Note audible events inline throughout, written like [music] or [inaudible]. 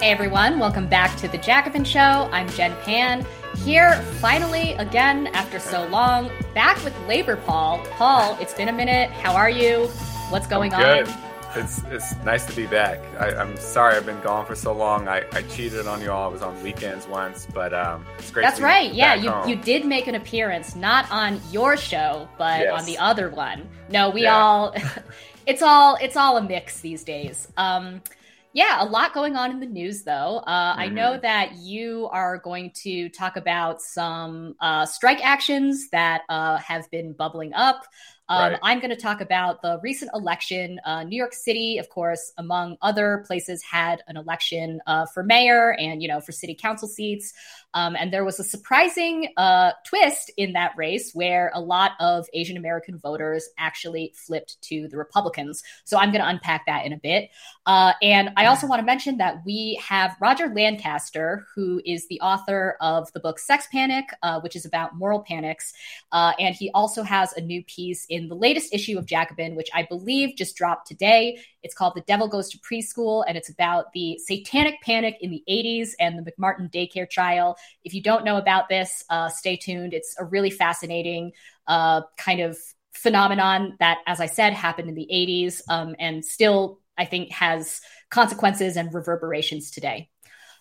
Hey everyone, welcome back to the Jacobin Show. I'm Jen Pan. Here, finally, again, after so long, back with Labor Paul. Paul, it's been a minute. How are you? What's going on? It's it's nice to be back. I, am sorry I've been gone for so long. I, I cheated on you all. I was on weekends once, but um, it's great. That's right. Yeah, you home. you did make an appearance, not on your show, but yes. on the other one. No, we yeah. all. [laughs] it's all it's all a mix these days. Um, yeah, a lot going on in the news, though. Uh, mm-hmm. I know that you are going to talk about some uh, strike actions that uh, have been bubbling up. Um, right. I'm going to talk about the recent election. Uh, New York City, of course, among other places, had an election uh, for mayor and you know for city council seats. Um, and there was a surprising uh, twist in that race where a lot of Asian American voters actually flipped to the Republicans. So I'm going to unpack that in a bit. Uh, and I also want to mention that we have Roger Lancaster, who is the author of the book Sex Panic, uh, which is about moral panics. Uh, and he also has a new piece in the latest issue of Jacobin, which I believe just dropped today. It's called The Devil Goes to Preschool, and it's about the satanic panic in the 80s and the McMartin daycare trial. If you don't know about this, uh, stay tuned. It's a really fascinating uh, kind of phenomenon that, as I said, happened in the 80s um, and still, I think, has consequences and reverberations today.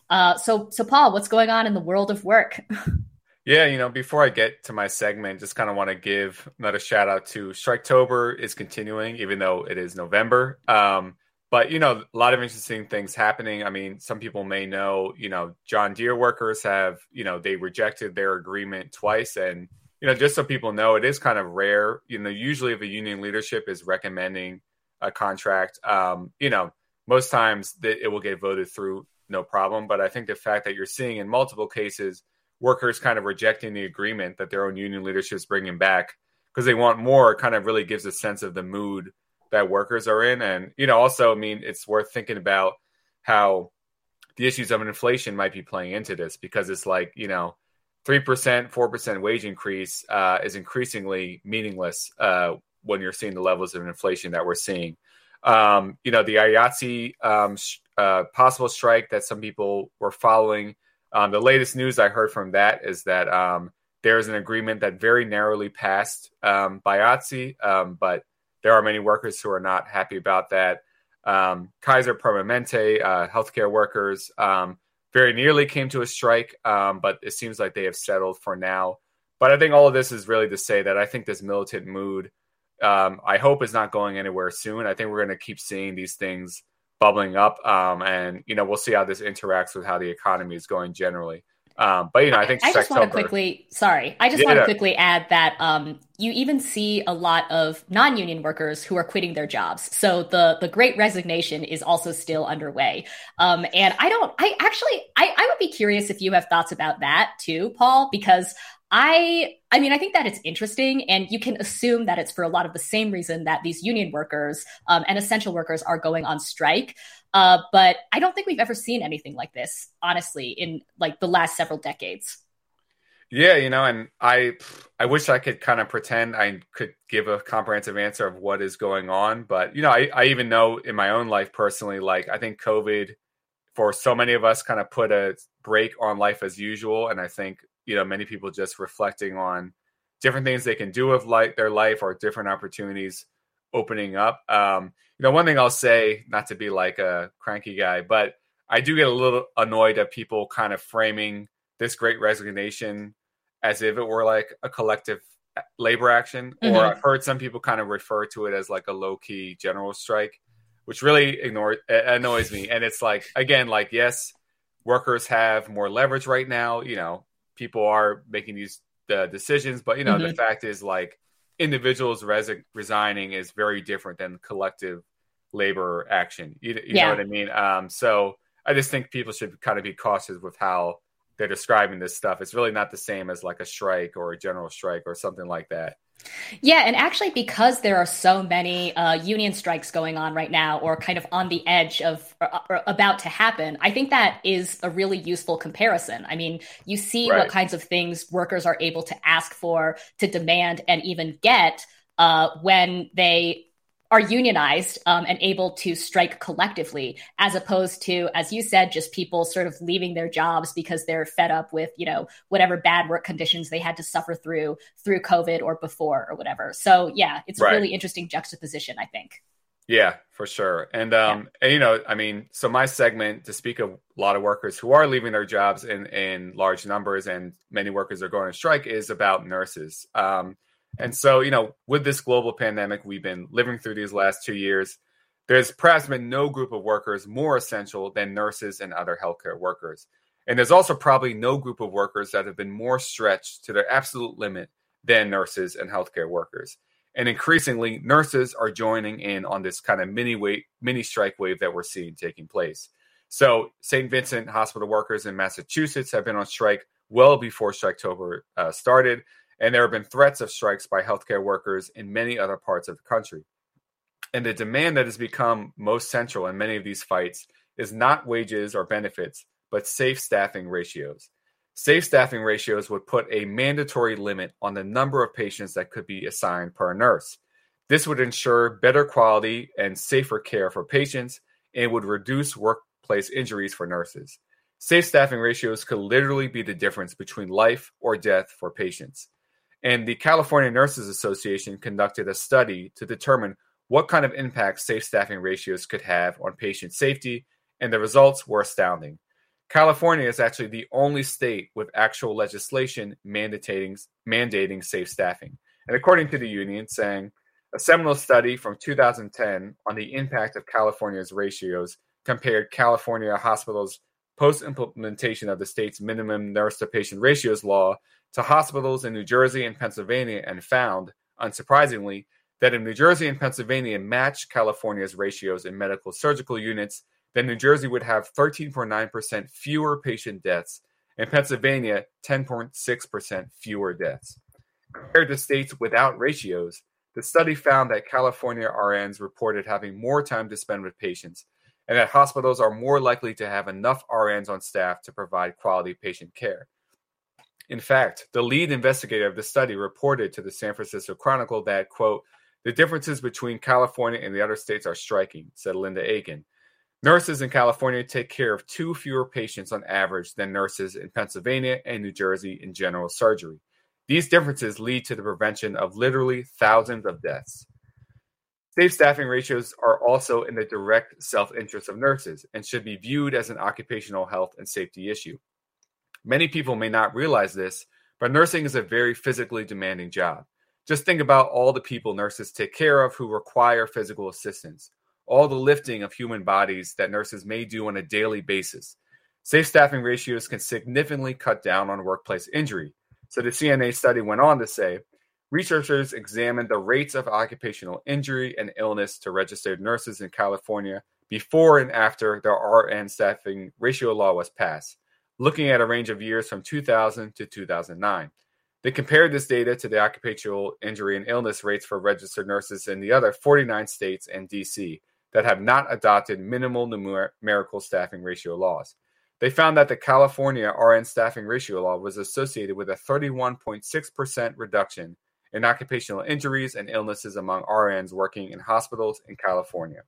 Uh, so, so Paul, what's going on in the world of work? [laughs] Yeah, you know, before I get to my segment, just kind of want to give another shout out to Striketober is continuing, even though it is November. Um, but you know, a lot of interesting things happening. I mean, some people may know, you know, John Deere workers have, you know, they rejected their agreement twice, and you know, just so people know, it is kind of rare. You know, usually if a union leadership is recommending a contract, um, you know, most times that it will get voted through, no problem. But I think the fact that you're seeing in multiple cases workers kind of rejecting the agreement that their own union leadership is bringing back because they want more kind of really gives a sense of the mood that workers are in. And you know also i mean it's worth thinking about how the issues of inflation might be playing into this because it's like you know 3% 4% wage increase uh, is increasingly meaningless uh, when you're seeing the levels of inflation that we're seeing. Um, you know the IATSE um, sh- uh, possible strike that some people were following. Um, the latest news I heard from that is that um, there's an agreement that very narrowly passed um, by IATSE, um, but there are many workers who are not happy about that. Um, Kaiser Permanente, uh, healthcare workers, um, very nearly came to a strike, but it seems like they have settled for now. But I think all of this is really to say that I think this militant mood, I hope, is not going anywhere soon. I think we're going to keep seeing these things bubbling up. Um, and you know, we'll see how this interacts with how the economy is going generally. Um, but you know, I think I, I just want to quickly. Sorry, I just yeah, want to quickly add that um, you even see a lot of non-union workers who are quitting their jobs. So the the Great Resignation is also still underway. Um, and I don't. I actually, I, I would be curious if you have thoughts about that too, Paul, because I I mean I think that it's interesting and you can assume that it's for a lot of the same reason that these union workers um, and essential workers are going on strike. Uh, but I don't think we've ever seen anything like this, honestly, in like the last several decades. Yeah, you know, and I I wish I could kind of pretend I could give a comprehensive answer of what is going on, but you know, I, I even know in my own life personally, like I think COVID for so many of us kind of put a break on life as usual, and I think you know many people just reflecting on different things they can do with like their life or different opportunities opening up. Um, you know, one thing I'll say, not to be like a cranky guy, but I do get a little annoyed at people kind of framing this great resignation as if it were like a collective labor action, mm-hmm. or I've heard some people kind of refer to it as like a low key general strike, which really ignores annoys me. And it's like again, like yes, workers have more leverage right now. You know, people are making these uh, decisions, but you know, mm-hmm. the fact is like individuals res- resigning is very different than collective labor action. You, you yeah. know what I mean? Um, so I just think people should kind of be cautious with how they're describing this stuff. It's really not the same as like a strike or a general strike or something like that. Yeah, and actually, because there are so many uh, union strikes going on right now, or kind of on the edge of or, or about to happen, I think that is a really useful comparison. I mean, you see right. what kinds of things workers are able to ask for, to demand, and even get uh, when they are unionized um, and able to strike collectively, as opposed to, as you said, just people sort of leaving their jobs because they're fed up with, you know, whatever bad work conditions they had to suffer through through COVID or before or whatever. So yeah, it's right. a really interesting juxtaposition, I think. Yeah, for sure. And um, yeah. and you know, I mean, so my segment to speak of a lot of workers who are leaving their jobs in in large numbers, and many workers are going to strike, is about nurses. Um, and so, you know, with this global pandemic we've been living through these last two years, there's perhaps been no group of workers more essential than nurses and other healthcare workers. And there's also probably no group of workers that have been more stretched to their absolute limit than nurses and healthcare workers. And increasingly, nurses are joining in on this kind of mini wave, mini strike wave that we're seeing taking place. So, St. Vincent hospital workers in Massachusetts have been on strike well before Striketober uh, started and there have been threats of strikes by healthcare workers in many other parts of the country. And the demand that has become most central in many of these fights is not wages or benefits, but safe staffing ratios. Safe staffing ratios would put a mandatory limit on the number of patients that could be assigned per nurse. This would ensure better quality and safer care for patients and would reduce workplace injuries for nurses. Safe staffing ratios could literally be the difference between life or death for patients. And the California Nurses Association conducted a study to determine what kind of impact safe staffing ratios could have on patient safety, and the results were astounding. California is actually the only state with actual legislation mandating, mandating safe staffing. And according to the union, saying a seminal study from 2010 on the impact of California's ratios compared California hospitals' post implementation of the state's minimum nurse to patient ratios law to hospitals in New Jersey and Pennsylvania and found, unsurprisingly, that if New Jersey and Pennsylvania matched California's ratios in medical surgical units, then New Jersey would have 13.9% fewer patient deaths and Pennsylvania 10.6% fewer deaths. Compared to states without ratios, the study found that California RNs reported having more time to spend with patients and that hospitals are more likely to have enough RNs on staff to provide quality patient care. In fact, the lead investigator of the study reported to the San Francisco Chronicle that, quote, the differences between California and the other states are striking, said Linda Aiken. Nurses in California take care of two fewer patients on average than nurses in Pennsylvania and New Jersey in general surgery. These differences lead to the prevention of literally thousands of deaths. Safe staffing ratios are also in the direct self interest of nurses and should be viewed as an occupational health and safety issue. Many people may not realize this, but nursing is a very physically demanding job. Just think about all the people nurses take care of who require physical assistance, all the lifting of human bodies that nurses may do on a daily basis. Safe staffing ratios can significantly cut down on workplace injury. So the CNA study went on to say researchers examined the rates of occupational injury and illness to registered nurses in California before and after the RN staffing ratio law was passed looking at a range of years from 2000 to 2009. They compared this data to the occupational injury and illness rates for registered nurses in the other 49 states and DC that have not adopted minimal numerical staffing ratio laws. They found that the California RN staffing ratio law was associated with a 31.6% reduction in occupational injuries and illnesses among RNs working in hospitals in California.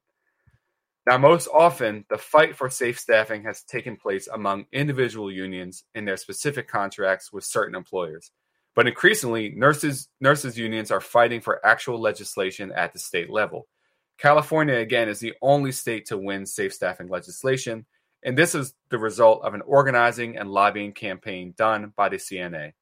Now, most often, the fight for safe staffing has taken place among individual unions in their specific contracts with certain employers. But increasingly, nurses, nurses unions are fighting for actual legislation at the state level. California, again, is the only state to win safe staffing legislation, and this is the result of an organizing and lobbying campaign done by the CNA.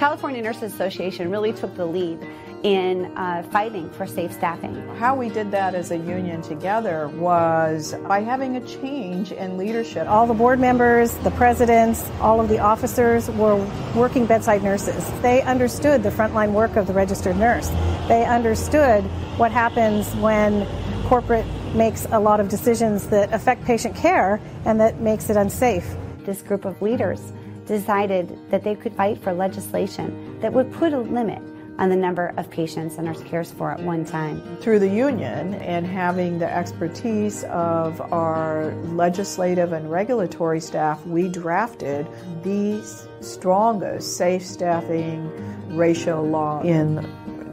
California Nurses Association really took the lead in uh, fighting for safe staffing. How we did that as a union together was by having a change in leadership. All the board members, the presidents, all of the officers were working bedside nurses. They understood the frontline work of the registered nurse. They understood what happens when corporate makes a lot of decisions that affect patient care and that makes it unsafe. This group of leaders decided that they could fight for legislation that would put a limit on the number of patients nurse cares for at one time. Through the union and having the expertise of our legislative and regulatory staff, we drafted the strongest safe staffing ratio law in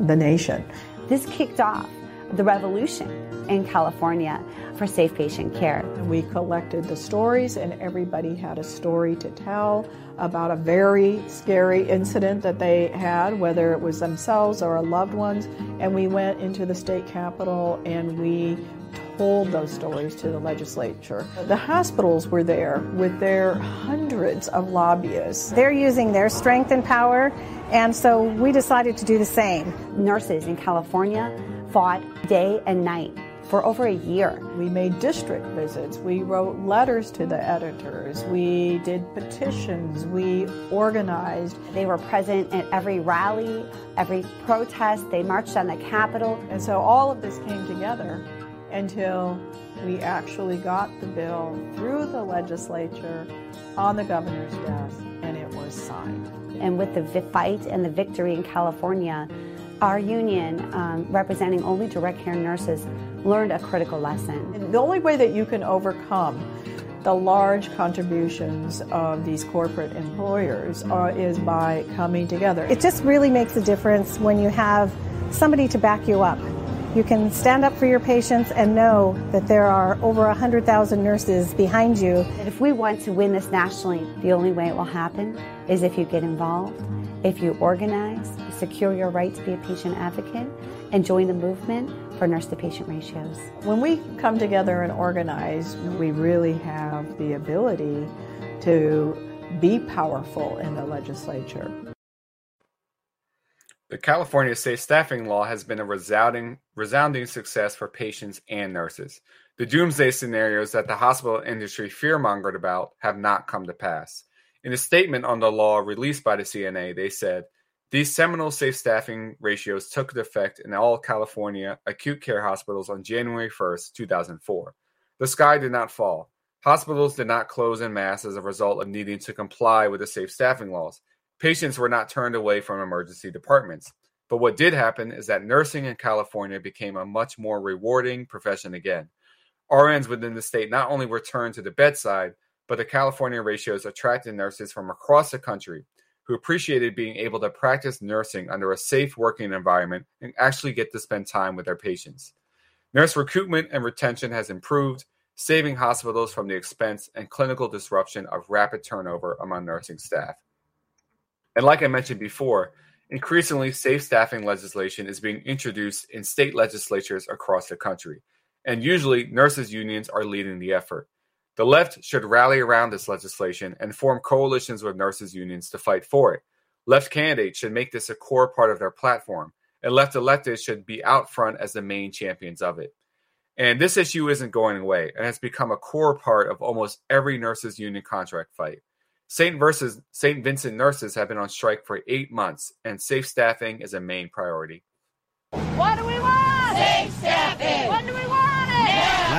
the nation. This kicked off the revolution in California for safe patient care. We collected the stories, and everybody had a story to tell about a very scary incident that they had, whether it was themselves or a loved ones. And we went into the state capitol and we told those stories to the legislature. The hospitals were there with their hundreds of lobbyists. They're using their strength and power, and so we decided to do the same. Nurses in California fought day and night for over a year. We made district visits. We wrote letters to the editors. We did petitions. We organized. They were present at every rally, every protest. They marched on the Capitol. And so all of this came together until we actually got the bill through the legislature on the governor's desk and it was signed. And with the fight and the victory in California, our union, um, representing only direct care nurses, learned a critical lesson. And the only way that you can overcome the large contributions of these corporate employers are, is by coming together. It just really makes a difference when you have somebody to back you up. You can stand up for your patients and know that there are over 100,000 nurses behind you. And if we want to win this nationally, the only way it will happen is if you get involved, if you organize, secure your right to be a patient advocate, and join the movement for nurse to patient ratios. When we come together and organize, we really have the ability to be powerful in the legislature. The California state Staffing Law has been a resounding, resounding success for patients and nurses. The doomsday scenarios that the hospital industry fearmongered about have not come to pass. In a statement on the law released by the CNA, they said, these seminal safe staffing ratios took effect in all California acute care hospitals on January 1st, 2004. The sky did not fall. Hospitals did not close in mass as a result of needing to comply with the safe staffing laws. Patients were not turned away from emergency departments. But what did happen is that nursing in California became a much more rewarding profession again. RNs within the state not only returned to the bedside, but the California ratios attracted nurses from across the country who appreciated being able to practice nursing under a safe working environment and actually get to spend time with their patients. Nurse recruitment and retention has improved, saving hospitals from the expense and clinical disruption of rapid turnover among nursing staff. And like I mentioned before, increasingly safe staffing legislation is being introduced in state legislatures across the country, and usually nurses' unions are leading the effort. The left should rally around this legislation and form coalitions with nurses' unions to fight for it. Left candidates should make this a core part of their platform, and left electeds should be out front as the main champions of it. And this issue isn't going away and has become a core part of almost every nurses' union contract fight. St. Versus, St. Vincent nurses have been on strike for eight months, and safe staffing is a main priority. What do we want? Safe staffing. What do we want?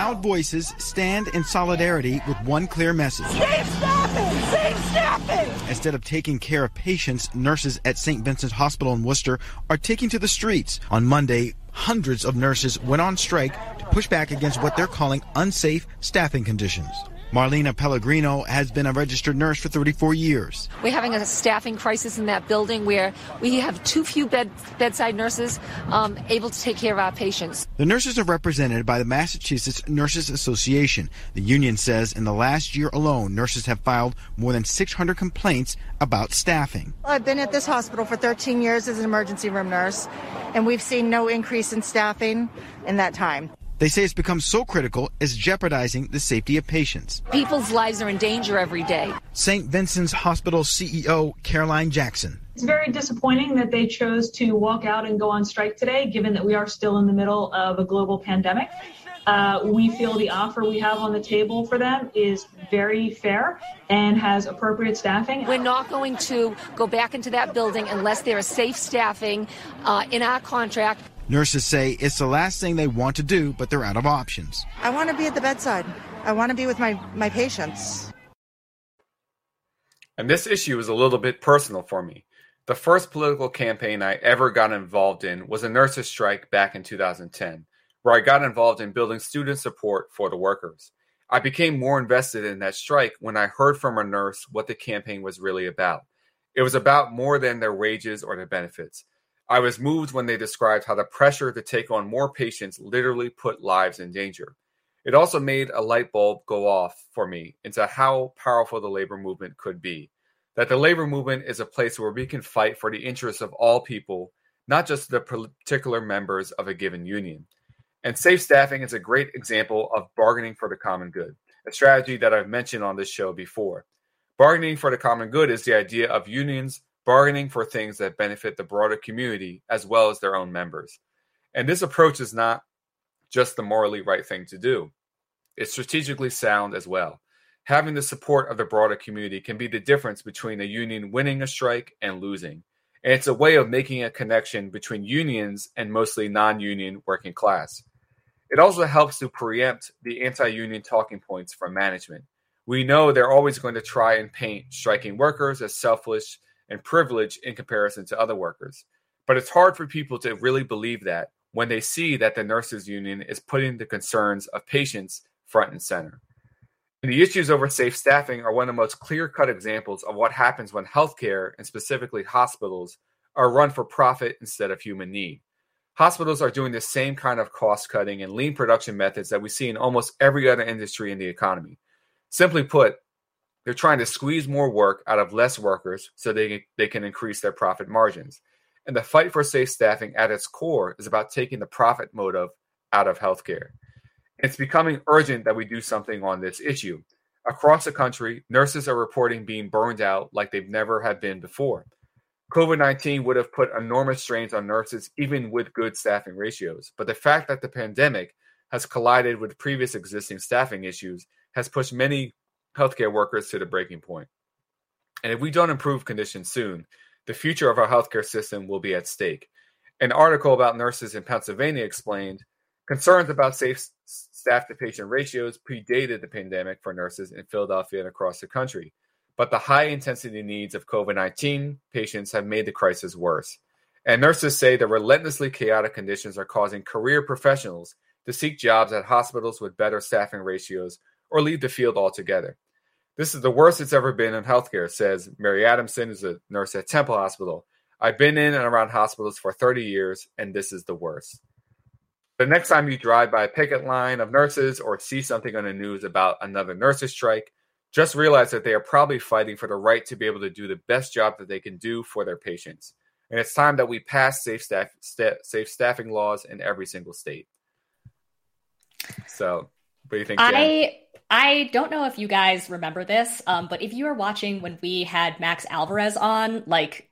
Loud voices stand in solidarity with one clear message. Safe staffing! Safe staffing! Instead of taking care of patients, nurses at St. Vincent's Hospital in Worcester are taking to the streets. On Monday, hundreds of nurses went on strike to push back against what they're calling unsafe staffing conditions. Marlena Pellegrino has been a registered nurse for 34 years. We're having a staffing crisis in that building where we have too few bed, bedside nurses um, able to take care of our patients. The nurses are represented by the Massachusetts Nurses Association. The union says in the last year alone, nurses have filed more than 600 complaints about staffing. I've been at this hospital for 13 years as an emergency room nurse, and we've seen no increase in staffing in that time. They say it's become so critical as jeopardizing the safety of patients. People's lives are in danger every day. St. Vincent's Hospital CEO Caroline Jackson. It's very disappointing that they chose to walk out and go on strike today, given that we are still in the middle of a global pandemic. Uh, we feel the offer we have on the table for them is very fair and has appropriate staffing. We're not going to go back into that building unless there is safe staffing uh, in our contract. Nurses say it's the last thing they want to do, but they're out of options. I want to be at the bedside. I want to be with my, my patients. And this issue is a little bit personal for me. The first political campaign I ever got involved in was a nurses' strike back in 2010, where I got involved in building student support for the workers. I became more invested in that strike when I heard from a nurse what the campaign was really about. It was about more than their wages or their benefits. I was moved when they described how the pressure to take on more patients literally put lives in danger. It also made a light bulb go off for me into how powerful the labor movement could be that the labor movement is a place where we can fight for the interests of all people, not just the particular members of a given union. And safe staffing is a great example of bargaining for the common good, a strategy that I've mentioned on this show before. Bargaining for the common good is the idea of unions bargaining for things that benefit the broader community as well as their own members. And this approach is not just the morally right thing to do, it's strategically sound as well having the support of the broader community can be the difference between a union winning a strike and losing. And it's a way of making a connection between unions and mostly non union working class. It also helps to preempt the anti union talking points from management. We know they're always going to try and paint striking workers as selfish and privilege in comparison to other workers. But it's hard for people to really believe that when they see that the nurses union is putting the concerns of patients front and center. And the issues over safe staffing are one of the most clear cut examples of what happens when healthcare, and specifically hospitals, are run for profit instead of human need. Hospitals are doing the same kind of cost cutting and lean production methods that we see in almost every other industry in the economy. Simply put, they're trying to squeeze more work out of less workers so they, they can increase their profit margins. And the fight for safe staffing at its core is about taking the profit motive out of healthcare. It's becoming urgent that we do something on this issue. Across the country, nurses are reporting being burned out like they've never have been before. COVID 19 would have put enormous strains on nurses, even with good staffing ratios. But the fact that the pandemic has collided with previous existing staffing issues has pushed many healthcare workers to the breaking point. And if we don't improve conditions soon, the future of our healthcare system will be at stake. An article about nurses in Pennsylvania explained Concerns about safe staff to patient ratios predated the pandemic for nurses in Philadelphia and across the country, but the high intensity needs of COVID 19 patients have made the crisis worse. And nurses say the relentlessly chaotic conditions are causing career professionals to seek jobs at hospitals with better staffing ratios or leave the field altogether. This is the worst it's ever been in healthcare, says Mary Adamson, who's a nurse at Temple Hospital. I've been in and around hospitals for 30 years, and this is the worst. The next time you drive by a picket line of nurses or see something on the news about another nurses' strike, just realize that they are probably fighting for the right to be able to do the best job that they can do for their patients. And it's time that we pass safe staff st- safe staffing laws in every single state. So, what do you think? Jen? I I don't know if you guys remember this, um, but if you were watching when we had Max Alvarez on, like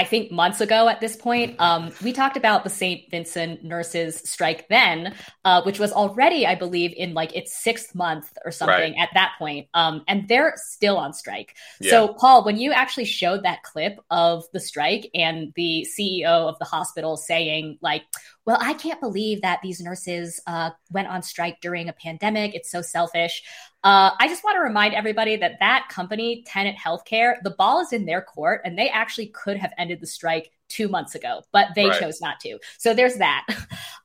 I think months ago at this point, um, we talked about the St. Vincent nurses strike then, uh, which was already, I believe, in like its sixth month or something right. at that point. Um, and they're still on strike. Yeah. So, Paul, when you actually showed that clip of the strike and the CEO of the hospital saying, like, well, I can't believe that these nurses uh, went on strike during a pandemic. It's so selfish. Uh, I just want to remind everybody that that company, Tenet Healthcare, the ball is in their court, and they actually could have ended the strike two months ago, but they right. chose not to. So there's that. [laughs]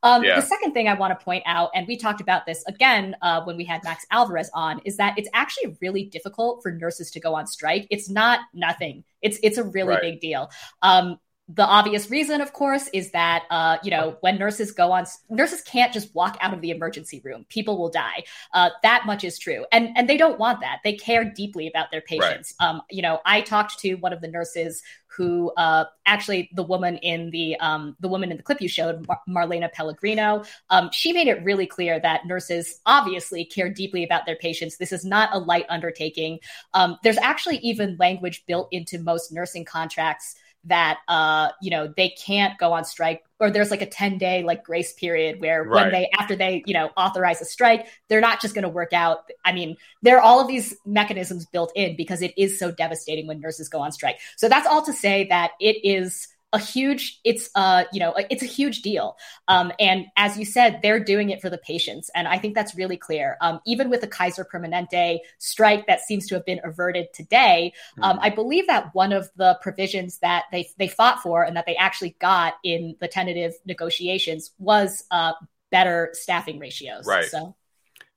Um, yeah. The second thing I want to point out, and we talked about this again uh, when we had Max Alvarez on, is that it's actually really difficult for nurses to go on strike. It's not nothing. It's it's a really right. big deal. Um, the obvious reason, of course, is that uh, you know when nurses go on, nurses can't just walk out of the emergency room. People will die. Uh, that much is true, and and they don't want that. They care deeply about their patients. Right. Um, you know, I talked to one of the nurses who uh, actually the woman in the um, the woman in the clip you showed, Mar- Marlena Pellegrino. Um, she made it really clear that nurses obviously care deeply about their patients. This is not a light undertaking. Um, there's actually even language built into most nursing contracts that uh you know they can't go on strike or there's like a 10 day like grace period where right. when they after they you know authorize a strike they're not just going to work out i mean there are all of these mechanisms built in because it is so devastating when nurses go on strike so that's all to say that it is a huge it's uh you know it's a huge deal. Um, and as you said they're doing it for the patients. And i think that's really clear. Um, even with the kaiser permanente strike that seems to have been averted today um, mm-hmm. i believe that one of the provisions that they they fought for and that they actually got in the tentative negotiations was uh, better staffing ratios. Right. So.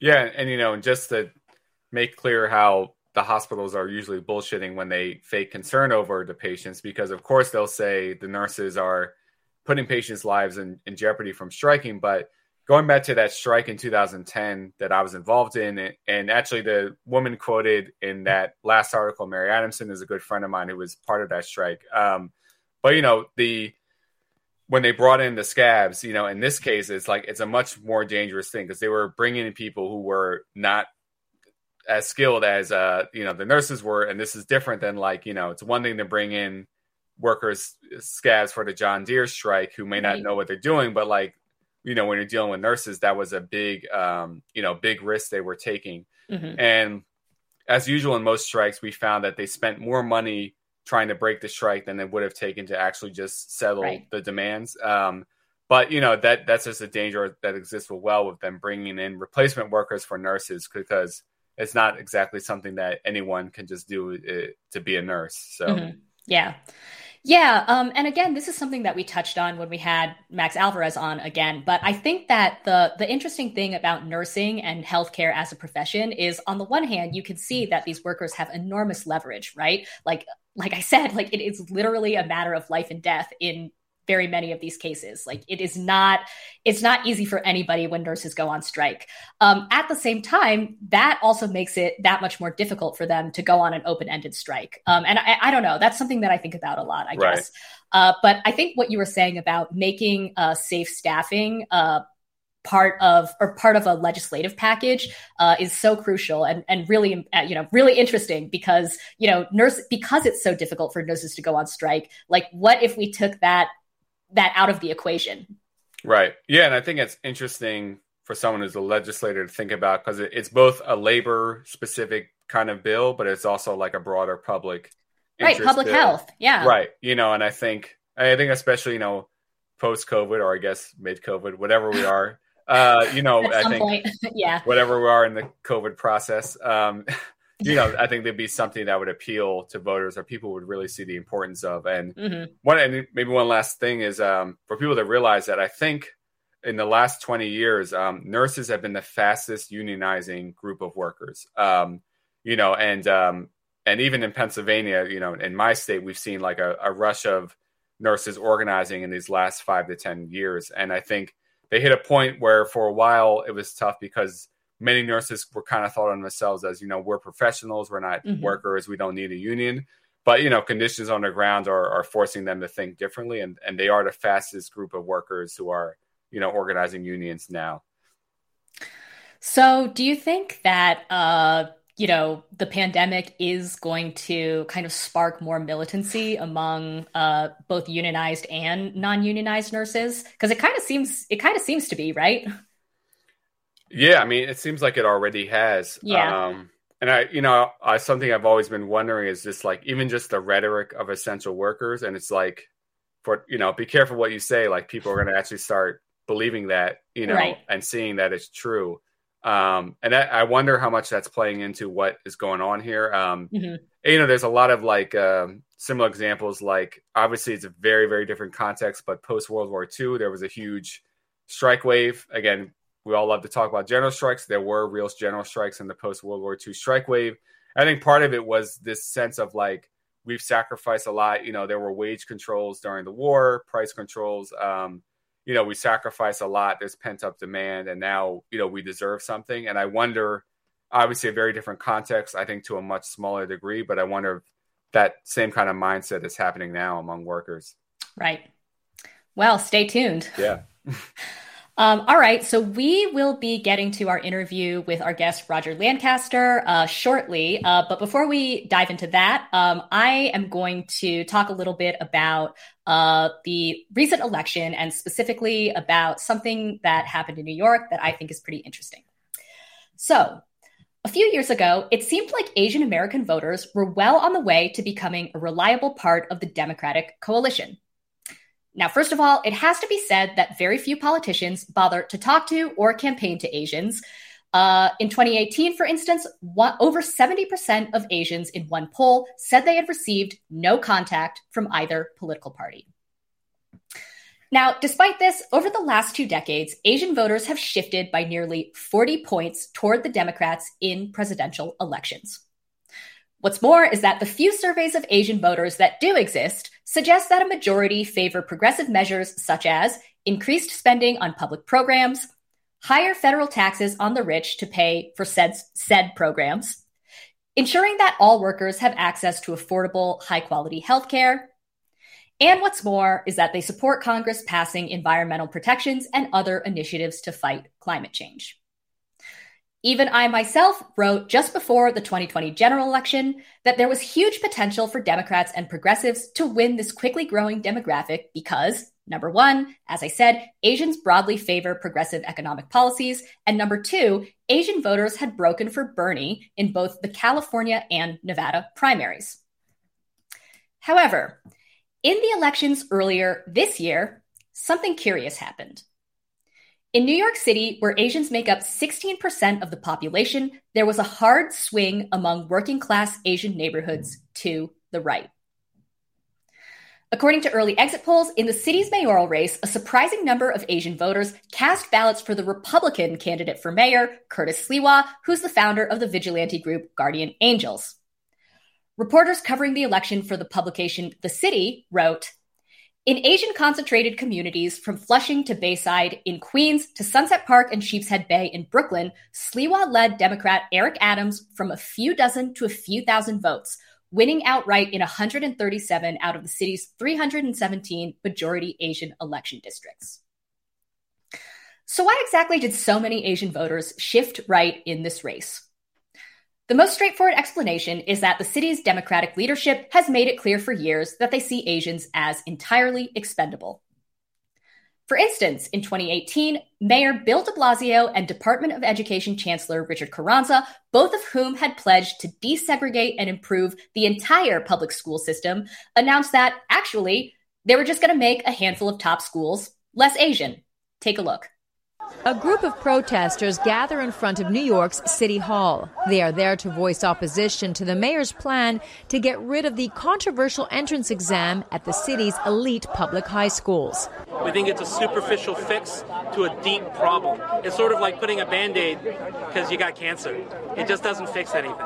Yeah. And you know just to make clear how the hospitals are usually bullshitting when they fake concern over the patients because of course they'll say the nurses are putting patients' lives in, in jeopardy from striking. But going back to that strike in 2010 that I was involved in, and actually the woman quoted in that last article, Mary Adamson, is a good friend of mine who was part of that strike. Um, but you know the when they brought in the scabs, you know, in this case, it's like it's a much more dangerous thing because they were bringing in people who were not as skilled as uh you know the nurses were and this is different than like you know it's one thing to bring in workers scabs for the john deere strike who may not know what they're doing but like you know when you're dealing with nurses that was a big um you know big risk they were taking mm-hmm. and as usual in most strikes we found that they spent more money trying to break the strike than it would have taken to actually just settle right. the demands um but you know that that's just a danger that exists well with them bringing in replacement workers for nurses because it's not exactly something that anyone can just do uh, to be a nurse. So, mm-hmm. yeah. Yeah, um, and again, this is something that we touched on when we had Max Alvarez on again. But I think that the the interesting thing about nursing and healthcare as a profession is, on the one hand, you can see that these workers have enormous leverage, right? Like, like I said, like it is literally a matter of life and death in very many of these cases. Like it is not, it's not easy for anybody when nurses go on strike. Um, at the same time, that also makes it that much more difficult for them to go on an open-ended strike. Um, and I, I, don't know, that's something that I think about a lot, I right. guess. Uh, but I think what you were saying about making uh, safe staffing uh, part of or part of a legislative package uh, is so crucial and and really uh, you know really interesting because you know nurse because it's so difficult for nurses to go on strike like what if we took that that out of the equation. Right. Yeah, and I think it's interesting for someone who's a legislator to think about because it's both a labor specific kind of bill, but it's also like a broader public right public bill. health. Yeah. Right. You know, and I think I think especially you know post COVID or I guess mid COVID, whatever we are. Uh, you know, [laughs] I think [laughs] yeah, whatever we are in the COVID process. Um, you know, I think there'd be something that would appeal to voters or people would really see the importance of. And mm-hmm. one, and maybe one last thing is um, for people to realize that I think in the last 20 years, um, nurses have been the fastest unionizing group of workers. Um, you know, and um, and even in Pennsylvania, you know, in my state, we've seen like a, a rush of nurses organizing in these last five to 10 years. And I think they hit a point where for a while it was tough because many nurses were kind of thought on themselves as, you know, we're professionals, we're not mm-hmm. workers, we don't need a union. But, you know, conditions on the ground are, are forcing them to think differently. And, and they are the fastest group of workers who are, you know, organizing unions now. So do you think that, uh, you know, the pandemic is going to kind of spark more militancy among uh, both unionized and non-unionized nurses? Because it kind of seems it kind of seems to be right. Yeah, I mean, it seems like it already has. Yeah. Um, and I, you know, I, something I've always been wondering is just like even just the rhetoric of essential workers, and it's like, for you know, be careful what you say. Like people are going to actually start believing that, you know, right. and seeing that it's true. Um, and I, I, wonder how much that's playing into what is going on here. Um, mm-hmm. You know, there's a lot of like um, similar examples. Like obviously, it's a very, very different context, but post World War II, there was a huge strike wave. Again, we all love to talk about general strikes. There were real general strikes in the post World War II strike wave. I think part of it was this sense of like we've sacrificed a lot. You know, there were wage controls during the war, price controls. Um, you know, we sacrificed a lot. There's pent up demand, and now you know we deserve something. And I wonder, obviously, a very different context. I think to a much smaller degree, but I wonder if that same kind of mindset is happening now among workers. Right. Well, stay tuned. Yeah. [laughs] Um, all right, so we will be getting to our interview with our guest Roger Lancaster uh, shortly. Uh, but before we dive into that, um, I am going to talk a little bit about uh, the recent election and specifically about something that happened in New York that I think is pretty interesting. So, a few years ago, it seemed like Asian American voters were well on the way to becoming a reliable part of the Democratic coalition. Now, first of all, it has to be said that very few politicians bother to talk to or campaign to Asians. Uh, in 2018, for instance, one, over 70% of Asians in one poll said they had received no contact from either political party. Now, despite this, over the last two decades, Asian voters have shifted by nearly 40 points toward the Democrats in presidential elections. What's more is that the few surveys of Asian voters that do exist suggest that a majority favor progressive measures such as increased spending on public programs, higher federal taxes on the rich to pay for said, said programs, ensuring that all workers have access to affordable, high quality healthcare, and what's more is that they support Congress passing environmental protections and other initiatives to fight climate change. Even I myself wrote just before the 2020 general election that there was huge potential for Democrats and progressives to win this quickly growing demographic because, number one, as I said, Asians broadly favor progressive economic policies. And number two, Asian voters had broken for Bernie in both the California and Nevada primaries. However, in the elections earlier this year, something curious happened. In New York City, where Asians make up 16% of the population, there was a hard swing among working class Asian neighborhoods to the right. According to early exit polls, in the city's mayoral race, a surprising number of Asian voters cast ballots for the Republican candidate for mayor, Curtis Sliwa, who's the founder of the vigilante group Guardian Angels. Reporters covering the election for the publication The City wrote In Asian concentrated communities from Flushing to Bayside, in Queens to Sunset Park and Sheepshead Bay in Brooklyn, Sliwa led Democrat Eric Adams from a few dozen to a few thousand votes, winning outright in 137 out of the city's 317 majority Asian election districts. So, why exactly did so many Asian voters shift right in this race? The most straightforward explanation is that the city's Democratic leadership has made it clear for years that they see Asians as entirely expendable. For instance, in 2018, Mayor Bill de Blasio and Department of Education Chancellor Richard Carranza, both of whom had pledged to desegregate and improve the entire public school system, announced that actually they were just going to make a handful of top schools less Asian. Take a look. A group of protesters gather in front of New York's City Hall. They are there to voice opposition to the mayor's plan to get rid of the controversial entrance exam at the city's elite public high schools. We think it's a superficial fix to a deep problem. It's sort of like putting a band aid because you got cancer, it just doesn't fix anything.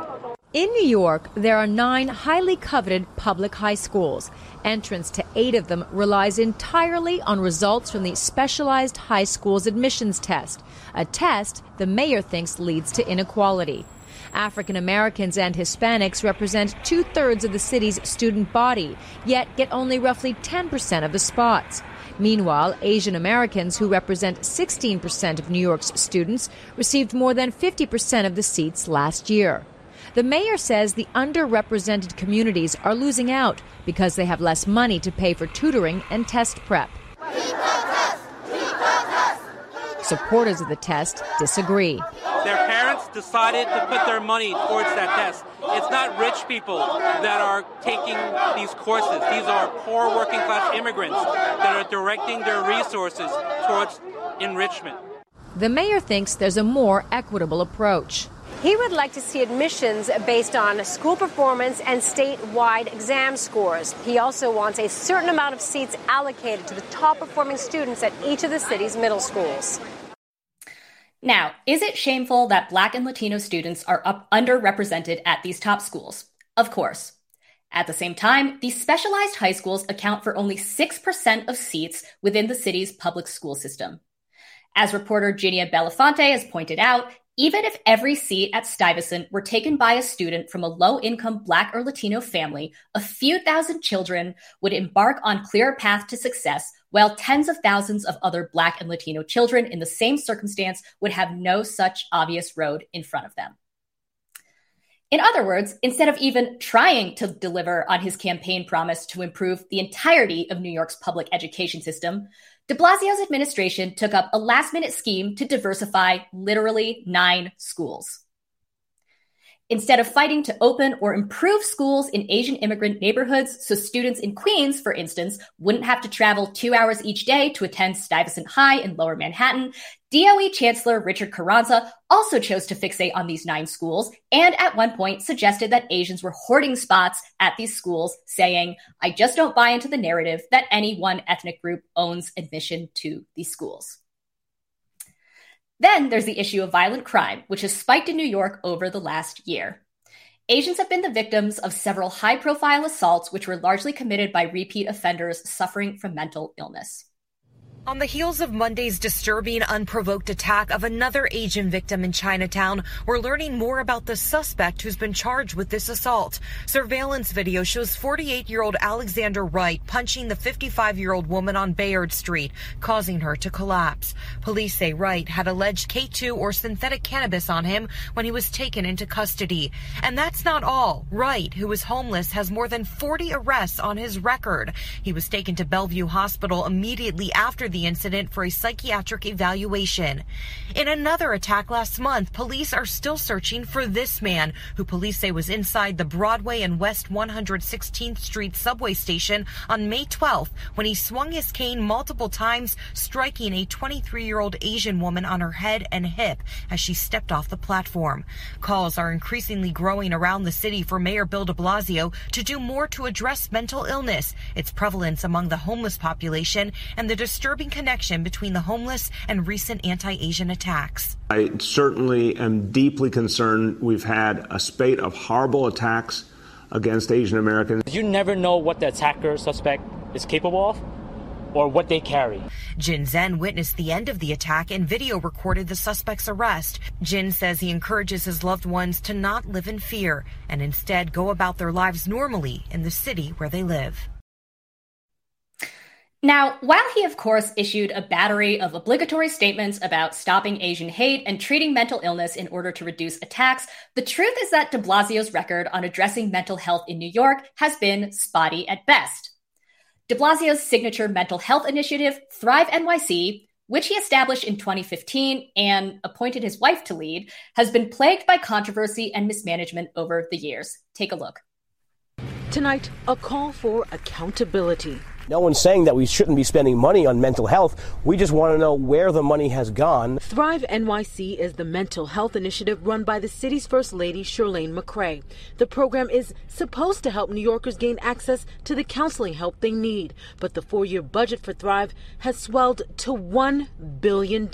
In New York, there are nine highly coveted public high schools. Entrance to eight of them relies entirely on results from the Specialized High Schools Admissions Test, a test the mayor thinks leads to inequality. African Americans and Hispanics represent two thirds of the city's student body, yet get only roughly 10% of the spots. Meanwhile, Asian Americans, who represent 16% of New York's students, received more than 50% of the seats last year. The mayor says the underrepresented communities are losing out because they have less money to pay for tutoring and test prep. Supporters of the test disagree. Their parents decided to put their money towards that test. It's not rich people that are taking these courses. These are poor working class immigrants that are directing their resources towards enrichment. The mayor thinks there's a more equitable approach. He would like to see admissions based on school performance and statewide exam scores. He also wants a certain amount of seats allocated to the top performing students at each of the city's middle schools. Now, is it shameful that Black and Latino students are up underrepresented at these top schools? Of course. At the same time, these specialized high schools account for only 6% of seats within the city's public school system. As reporter Ginia Bellafante has pointed out, even if every seat at Stuyvesant were taken by a student from a low income Black or Latino family, a few thousand children would embark on clearer path to success, while tens of thousands of other Black and Latino children in the same circumstance would have no such obvious road in front of them. In other words, instead of even trying to deliver on his campaign promise to improve the entirety of New York's public education system, de Blasio's administration took up a last minute scheme to diversify literally nine schools. instead of fighting to open or improve schools in Asian immigrant neighborhoods so students in Queens, for instance, wouldn't have to travel two hours each day to attend Stuyvesant High in lower Manhattan, DOE Chancellor Richard Carranza also chose to fixate on these nine schools and at one point suggested that Asians were hoarding spots at these schools, saying, I just don't buy into the narrative that any one ethnic group owns admission to these schools. Then there's the issue of violent crime, which has spiked in New York over the last year. Asians have been the victims of several high profile assaults, which were largely committed by repeat offenders suffering from mental illness. On the heels of Monday's disturbing, unprovoked attack of another Asian victim in Chinatown, we're learning more about the suspect who's been charged with this assault. Surveillance video shows 48 year old Alexander Wright punching the 55 year old woman on Bayard Street, causing her to collapse. Police say Wright had alleged K2 or synthetic cannabis on him when he was taken into custody. And that's not all. Wright, who is homeless, has more than 40 arrests on his record. He was taken to Bellevue Hospital immediately after the incident for a psychiatric evaluation. In another attack last month, police are still searching for this man, who police say was inside the Broadway and West 116th Street subway station on May 12th when he swung his cane multiple times, striking a 23 year old Asian woman on her head and hip as she stepped off the platform. Calls are increasingly growing around the city for Mayor Bill de Blasio to do more to address mental illness, its prevalence among the homeless population, and the disturbing disturbing connection between the homeless and recent anti Asian attacks. I certainly am deeply concerned. We've had a spate of horrible attacks against Asian Americans. You never know what the attacker suspect is capable of or what they carry. Jin Zen witnessed the end of the attack and video recorded the suspect's arrest. Jin says he encourages his loved ones to not live in fear and instead go about their lives normally in the city where they live. Now, while he, of course, issued a battery of obligatory statements about stopping Asian hate and treating mental illness in order to reduce attacks, the truth is that de Blasio's record on addressing mental health in New York has been spotty at best. De Blasio's signature mental health initiative, Thrive NYC, which he established in 2015 and appointed his wife to lead, has been plagued by controversy and mismanagement over the years. Take a look. Tonight, a call for accountability. No one's saying that we shouldn't be spending money on mental health. We just want to know where the money has gone. Thrive NYC is the mental health initiative run by the city's First Lady, Chirlane McCray. The program is supposed to help New Yorkers gain access to the counseling help they need. But the four year budget for Thrive has swelled to $1 billion,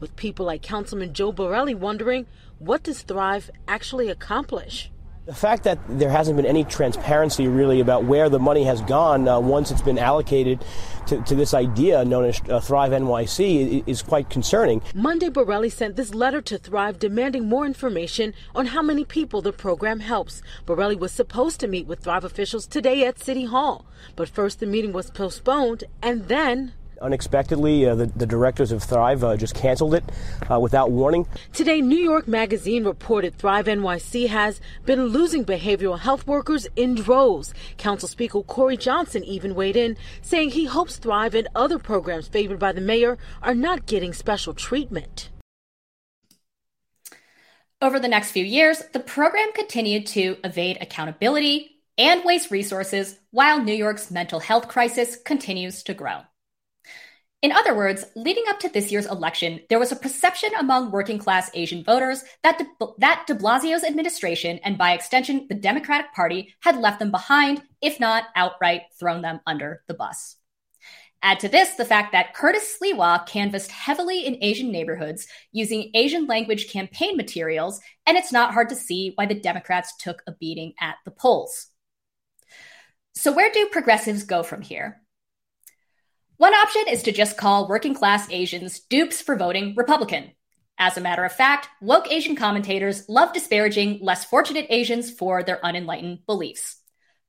with people like Councilman Joe Borelli wondering what does Thrive actually accomplish? The fact that there hasn't been any transparency really about where the money has gone uh, once it's been allocated to, to this idea known as uh, Thrive NYC is, is quite concerning. Monday, Borelli sent this letter to Thrive demanding more information on how many people the program helps. Borelli was supposed to meet with Thrive officials today at City Hall, but first the meeting was postponed and then unexpectedly, uh, the, the, directors of Thrive uh, just canceled it uh, without warning. Today, New York Magazine reported Thrive NYC has been losing behavioral health workers in droves. Council Speaker Corey Johnson even weighed in, saying he hopes Thrive and other programs favored by the mayor are not getting special treatment. Over the next few years, the program continued to evade accountability and waste resources while New York's mental health crisis continues to grow. In other words, leading up to this year's election, there was a perception among working class Asian voters that de, that de Blasio's administration, and by extension, the Democratic Party, had left them behind, if not outright thrown them under the bus. Add to this the fact that Curtis Sliwa canvassed heavily in Asian neighborhoods using Asian language campaign materials, and it's not hard to see why the Democrats took a beating at the polls. So, where do progressives go from here? One option is to just call working class Asians dupes for voting Republican. As a matter of fact, woke Asian commentators love disparaging less fortunate Asians for their unenlightened beliefs.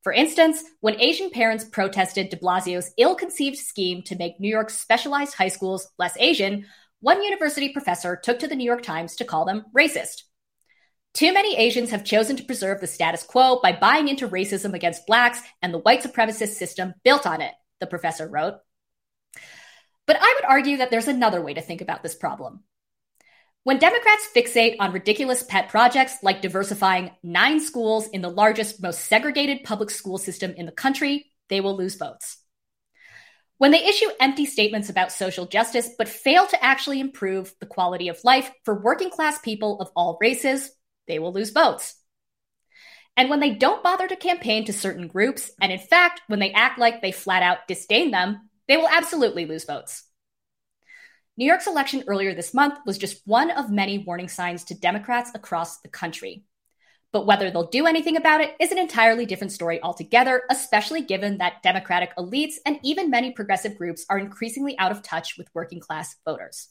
For instance, when Asian parents protested de Blasio's ill conceived scheme to make New York's specialized high schools less Asian, one university professor took to the New York Times to call them racist. Too many Asians have chosen to preserve the status quo by buying into racism against blacks and the white supremacist system built on it, the professor wrote. But I would argue that there's another way to think about this problem. When Democrats fixate on ridiculous pet projects like diversifying nine schools in the largest, most segregated public school system in the country, they will lose votes. When they issue empty statements about social justice but fail to actually improve the quality of life for working class people of all races, they will lose votes. And when they don't bother to campaign to certain groups, and in fact, when they act like they flat out disdain them, they will absolutely lose votes. New York's election earlier this month was just one of many warning signs to Democrats across the country. But whether they'll do anything about it is an entirely different story altogether, especially given that Democratic elites and even many progressive groups are increasingly out of touch with working class voters.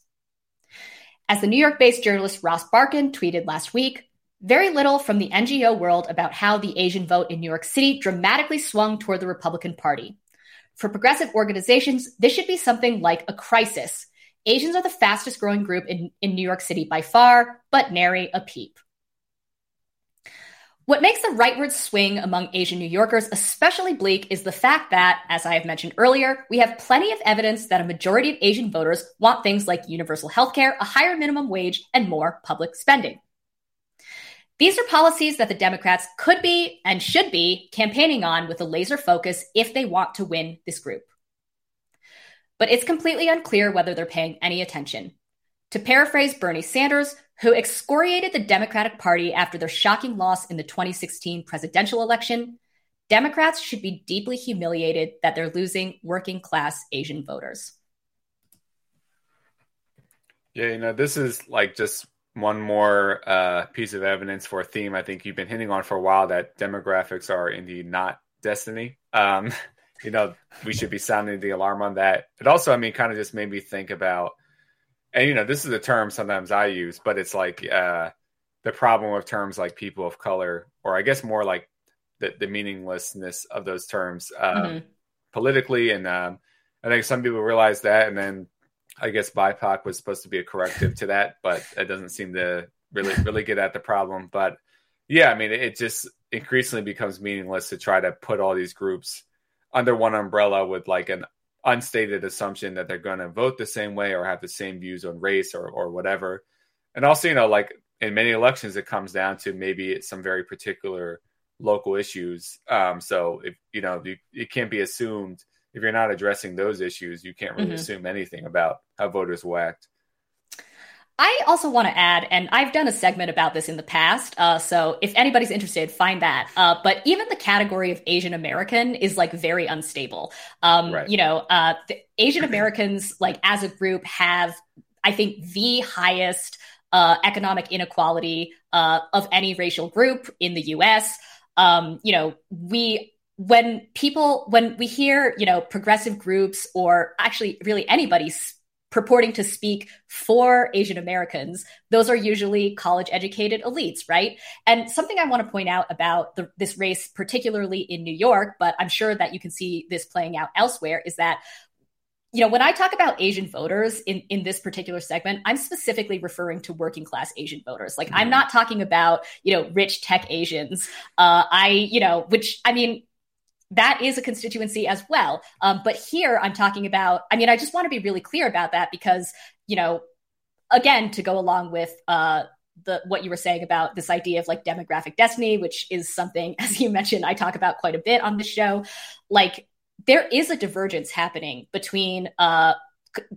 As the New York based journalist Ross Barkan tweeted last week, very little from the NGO world about how the Asian vote in New York City dramatically swung toward the Republican Party. For progressive organizations, this should be something like a crisis Asians are the fastest growing group in, in New York City by far, but nary a peep. What makes the rightward swing among Asian New Yorkers especially bleak is the fact that, as I have mentioned earlier, we have plenty of evidence that a majority of Asian voters want things like universal healthcare, a higher minimum wage, and more public spending. These are policies that the Democrats could be and should be campaigning on with a laser focus if they want to win this group but it's completely unclear whether they're paying any attention. To paraphrase Bernie Sanders, who excoriated the Democratic Party after their shocking loss in the 2016 presidential election, Democrats should be deeply humiliated that they're losing working class Asian voters. Yeah, you know, this is like just one more uh, piece of evidence for a theme I think you've been hitting on for a while that demographics are indeed not destiny. Um, [laughs] you know, we should be sounding the alarm on that. It also, I mean, kind of just made me think about, and you know, this is a term sometimes I use, but it's like uh, the problem of terms like people of color, or I guess more like the, the meaninglessness of those terms uh, mm-hmm. politically. And um, I think some people realize that, and then I guess BIPOC was supposed to be a corrective to that, but it doesn't seem to really really get at the problem. But yeah, I mean, it just increasingly becomes meaningless to try to put all these groups under one umbrella with like an unstated assumption that they're going to vote the same way or have the same views on race or or whatever. And also, you know, like in many elections, it comes down to maybe some very particular local issues. Um, so if you know, you, it can't be assumed if you're not addressing those issues, you can't really mm-hmm. assume anything about how voters will act. I also want to add, and I've done a segment about this in the past, uh, so if anybody's interested, find that. Uh, but even the category of Asian American is like very unstable. Um, right. You know, uh, Asian Americans, like as a group, have I think the highest uh, economic inequality uh, of any racial group in the U.S. Um, you know, we when people when we hear you know progressive groups or actually really anybody purporting to speak for Asian Americans, those are usually college educated elites, right? And something I want to point out about the, this race, particularly in New York, but I'm sure that you can see this playing out elsewhere, is that you know, when I talk about Asian voters in, in this particular segment, I'm specifically referring to working class Asian voters. Like, mm-hmm. I'm not talking about, you know, rich tech Asians. Uh, I, you know, which, I mean, that is a constituency as well. Um, but here I'm talking about, I mean, I just want to be really clear about that because, you know, again, to go along with uh, the what you were saying about this idea of like demographic destiny, which is something, [laughs] as you mentioned, I talk about quite a bit on the show. Like, there is a divergence happening between uh,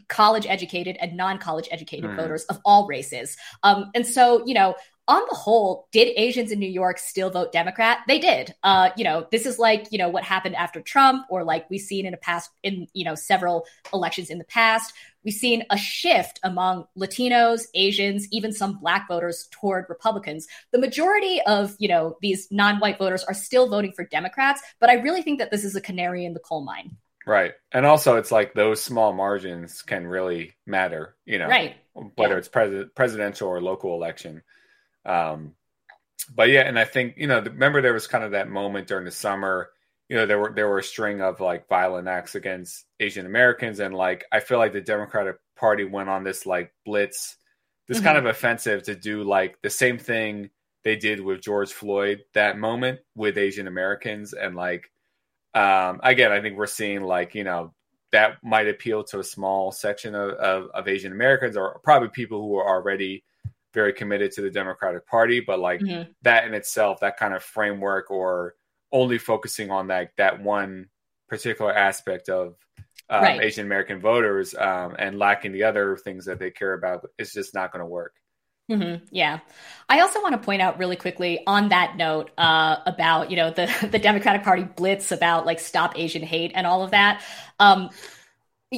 college educated and non college educated mm. voters of all races. Um, and so, you know, on the whole, did Asians in New York still vote Democrat? They did. Uh, you know, this is like, you know, what happened after Trump, or like we've seen in a past in, you know, several elections in the past. We've seen a shift among Latinos, Asians, even some black voters toward Republicans. The majority of, you know, these non-white voters are still voting for Democrats, but I really think that this is a canary in the coal mine. Right. And also it's like those small margins can really matter, you know. Right. Whether yeah. it's pres- presidential or local election. Um, but yeah, and I think you know, remember there was kind of that moment during the summer. You know, there were there were a string of like violent acts against Asian Americans, and like I feel like the Democratic Party went on this like blitz, this mm-hmm. kind of offensive to do like the same thing they did with George Floyd that moment with Asian Americans, and like um, again, I think we're seeing like you know that might appeal to a small section of, of, of Asian Americans or probably people who are already very committed to the Democratic Party, but like mm-hmm. that in itself, that kind of framework or only focusing on that that one particular aspect of um, right. Asian American voters um, and lacking the other things that they care about is just not going to work. Mm-hmm. Yeah, I also want to point out really quickly on that note uh, about you know the [laughs] the Democratic Party blitz about like stop Asian hate and all of that. Um,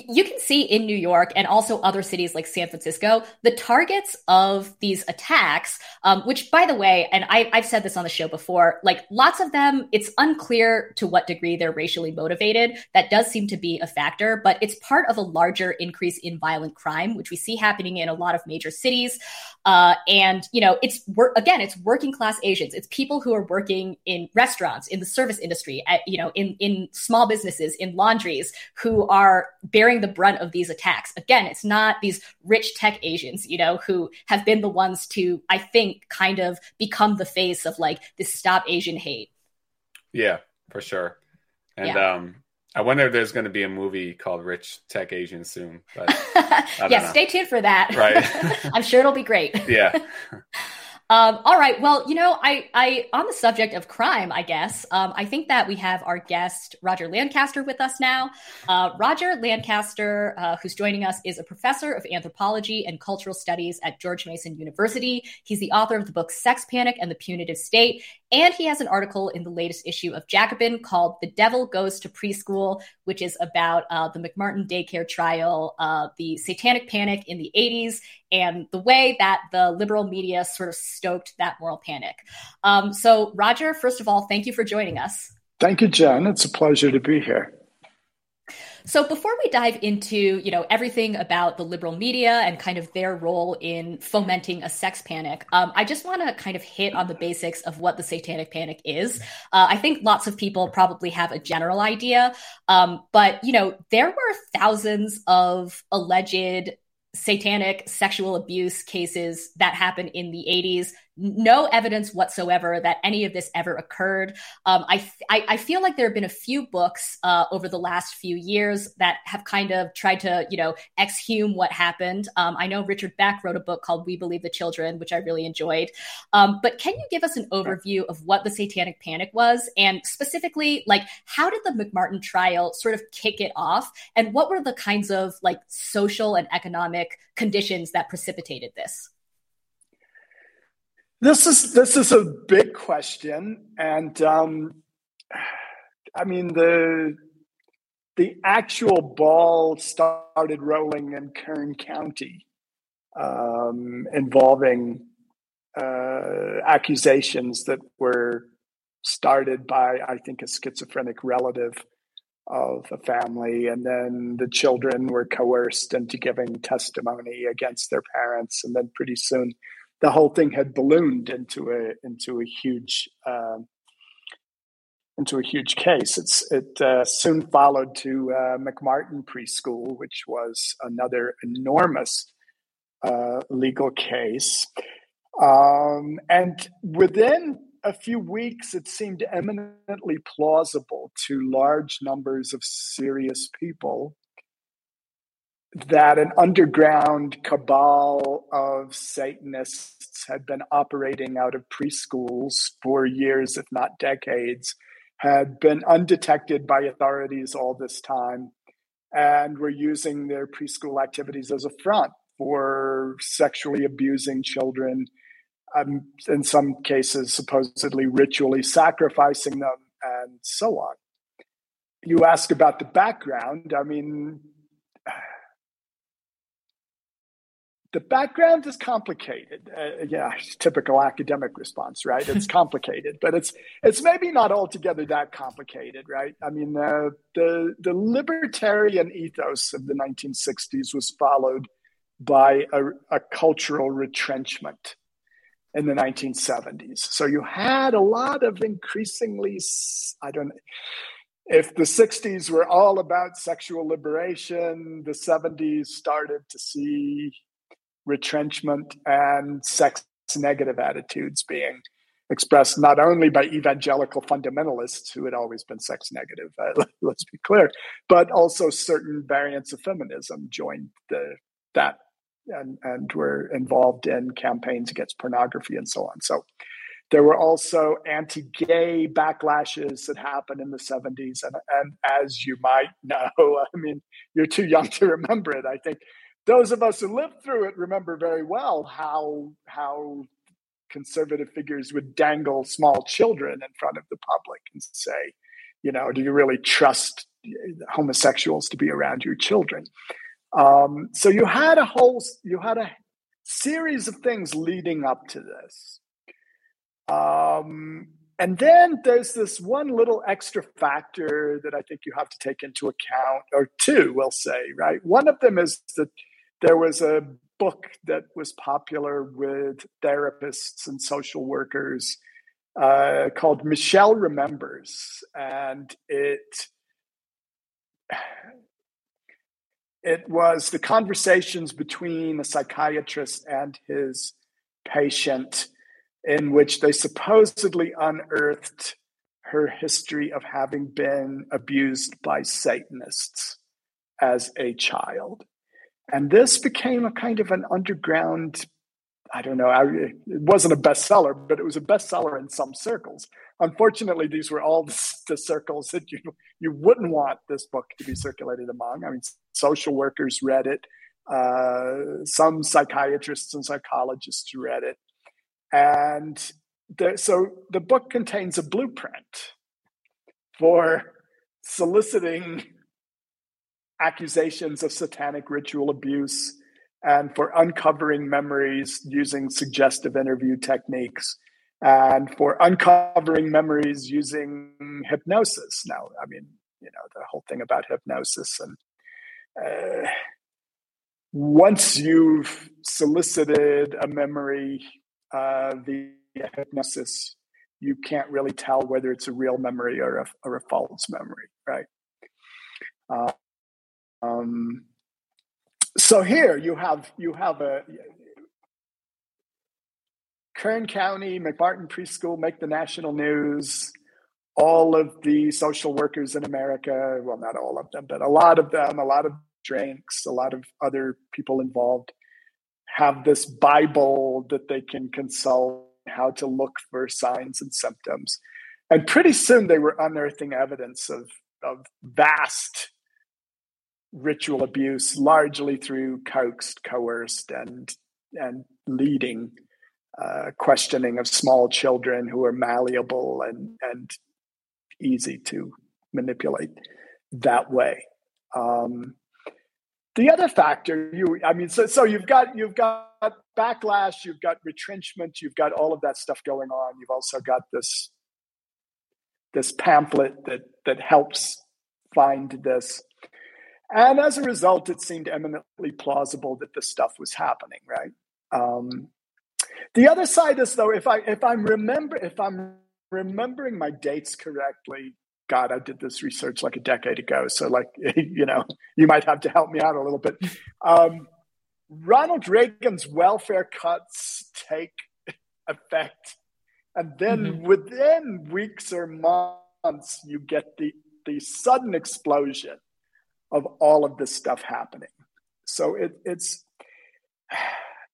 you can see in New York and also other cities like San Francisco, the targets of these attacks, um, which by the way, and I, have said this on the show before, like lots of them, it's unclear to what degree they're racially motivated. That does seem to be a factor, but it's part of a larger increase in violent crime, which we see happening in a lot of major cities. Uh, and, you know, it's again, it's working class Asians. It's people who are working in restaurants, in the service industry, at, you know, in, in small businesses, in laundries, who are bearing the brunt of these attacks. Again, it's not these rich tech Asians, you know, who have been the ones to, I think, kind of become the face of like this stop Asian hate. Yeah, for sure. And, yeah. um, I wonder if there's going to be a movie called Rich Tech Asian soon. But [laughs] yeah, know. stay tuned for that. Right. [laughs] I'm sure it'll be great. Yeah. [laughs] Um, all right. Well, you know, I, I, on the subject of crime, I guess, um, I think that we have our guest Roger Lancaster with us now. Uh, Roger Lancaster, uh, who's joining us, is a professor of anthropology and cultural studies at George Mason University. He's the author of the book Sex Panic and the Punitive State, and he has an article in the latest issue of Jacobin called "The Devil Goes to Preschool," which is about uh, the McMartin daycare trial, uh, the Satanic Panic in the '80s, and the way that the liberal media sort of stoked that moral panic. Um, so, Roger, first of all, thank you for joining us. Thank you, Jen. It's a pleasure to be here. So before we dive into, you know, everything about the liberal media and kind of their role in fomenting a sex panic, um, I just want to kind of hit on the basics of what the satanic panic is. Uh, I think lots of people probably have a general idea, um, but you know, there were thousands of alleged satanic sexual abuse cases that happened in the 80s no evidence whatsoever that any of this ever occurred. Um, I, I, I feel like there have been a few books uh, over the last few years that have kind of tried to you know exhume what happened. Um, I know Richard Beck wrote a book called We Believe the Children, which I really enjoyed. Um, but can you give us an overview of what the Satanic Panic was, and specifically, like how did the McMartin trial sort of kick it off, and what were the kinds of like social and economic conditions that precipitated this? This is this is a big question, and um, I mean the the actual ball started rolling in Kern County, um, involving uh, accusations that were started by I think a schizophrenic relative of a family, and then the children were coerced into giving testimony against their parents, and then pretty soon the whole thing had ballooned into a into a huge um, into a huge case. It's it uh, soon followed to uh, McMartin Preschool, which was another enormous uh, legal case, um, and within a few weeks, it seemed eminently plausible to large numbers of serious people that an underground cabal of Satanists had been operating out of preschools for years, if not decades, had been undetected by authorities all this time, and were using their preschool activities as a front for sexually abusing children, um, in some cases, supposedly ritually sacrificing them, and so on. You ask about the background. I mean, the background is complicated. Uh, yeah, typical academic response, right? It's [laughs] complicated, but it's it's maybe not altogether that complicated, right? I mean, uh, the the libertarian ethos of the 1960s was followed by a, a cultural retrenchment in the 1970s. So you had a lot of increasingly, I don't know. If the 60s were all about sexual liberation, the 70s started to see retrenchment and sex negative attitudes being expressed not only by evangelical fundamentalists who had always been sex negative, uh, [laughs] let's be clear, but also certain variants of feminism joined the, that and, and were involved in campaigns against pornography and so on. So there were also anti-gay backlashes that happened in the 70s. And, and as you might [laughs] know, I mean, you're too young to remember it. I think those of us who lived through it remember very well how how conservative figures would dangle small children in front of the public and say, you know, do you really trust homosexuals to be around your children? Um, so you had a whole, you had a series of things leading up to this. Um, and then there's this one little extra factor that I think you have to take into account, or two, we'll say, right? One of them is that there was a book that was popular with therapists and social workers uh, called Michelle Remembers, and it it was the conversations between a psychiatrist and his patient, in which they supposedly unearthed her history of having been abused by Satanists as a child. And this became a kind of an underground, I don't know, it wasn't a bestseller, but it was a bestseller in some circles. Unfortunately, these were all [laughs] the, circles that you, you wouldn't want this book to be circulated among. I mean, social workers read it, uh, some psychiatrists and psychologists read it. And the, so the book contains a blueprint for soliciting accusations of satanic ritual abuse and for uncovering memories using suggestive interview techniques and for uncovering memories using hypnosis. Now, I mean, you know, the whole thing about hypnosis and uh, once you've solicited a memory uh, via hypnosis, you can't really tell whether it's a real memory or a, or a false memory, right? Um, so here you have you have a Kern County, McMartin Preschool make the national news. All of the social workers in America, well, not all of them, but a lot of them, a lot of drinks, a lot of other people involved have this Bible that they can consult how to look for signs and symptoms. And pretty soon they were unearthing evidence of, of vast ritual abuse, largely through coaxed, coerced, and and leading uh, questioning of small children who are malleable and and easy to manipulate that way. Um, the other factor, you, I mean, so so you've got you've got backlash, you've got retrenchment, you've got all of that stuff going on. You've also got this this pamphlet that that helps find this and as a result, it seemed eminently plausible that this stuff was happening, right? Um, the other side is though, if I if I'm remember if I'm remembering my dates correctly, God, I did this research like a decade ago, so like [laughs] you know, you might have to help me out a little bit. Um, Ronald Reagan's welfare cuts take effect, and then mm-hmm. within weeks or months, you get the the sudden explosion of all of this stuff happening. So it, it's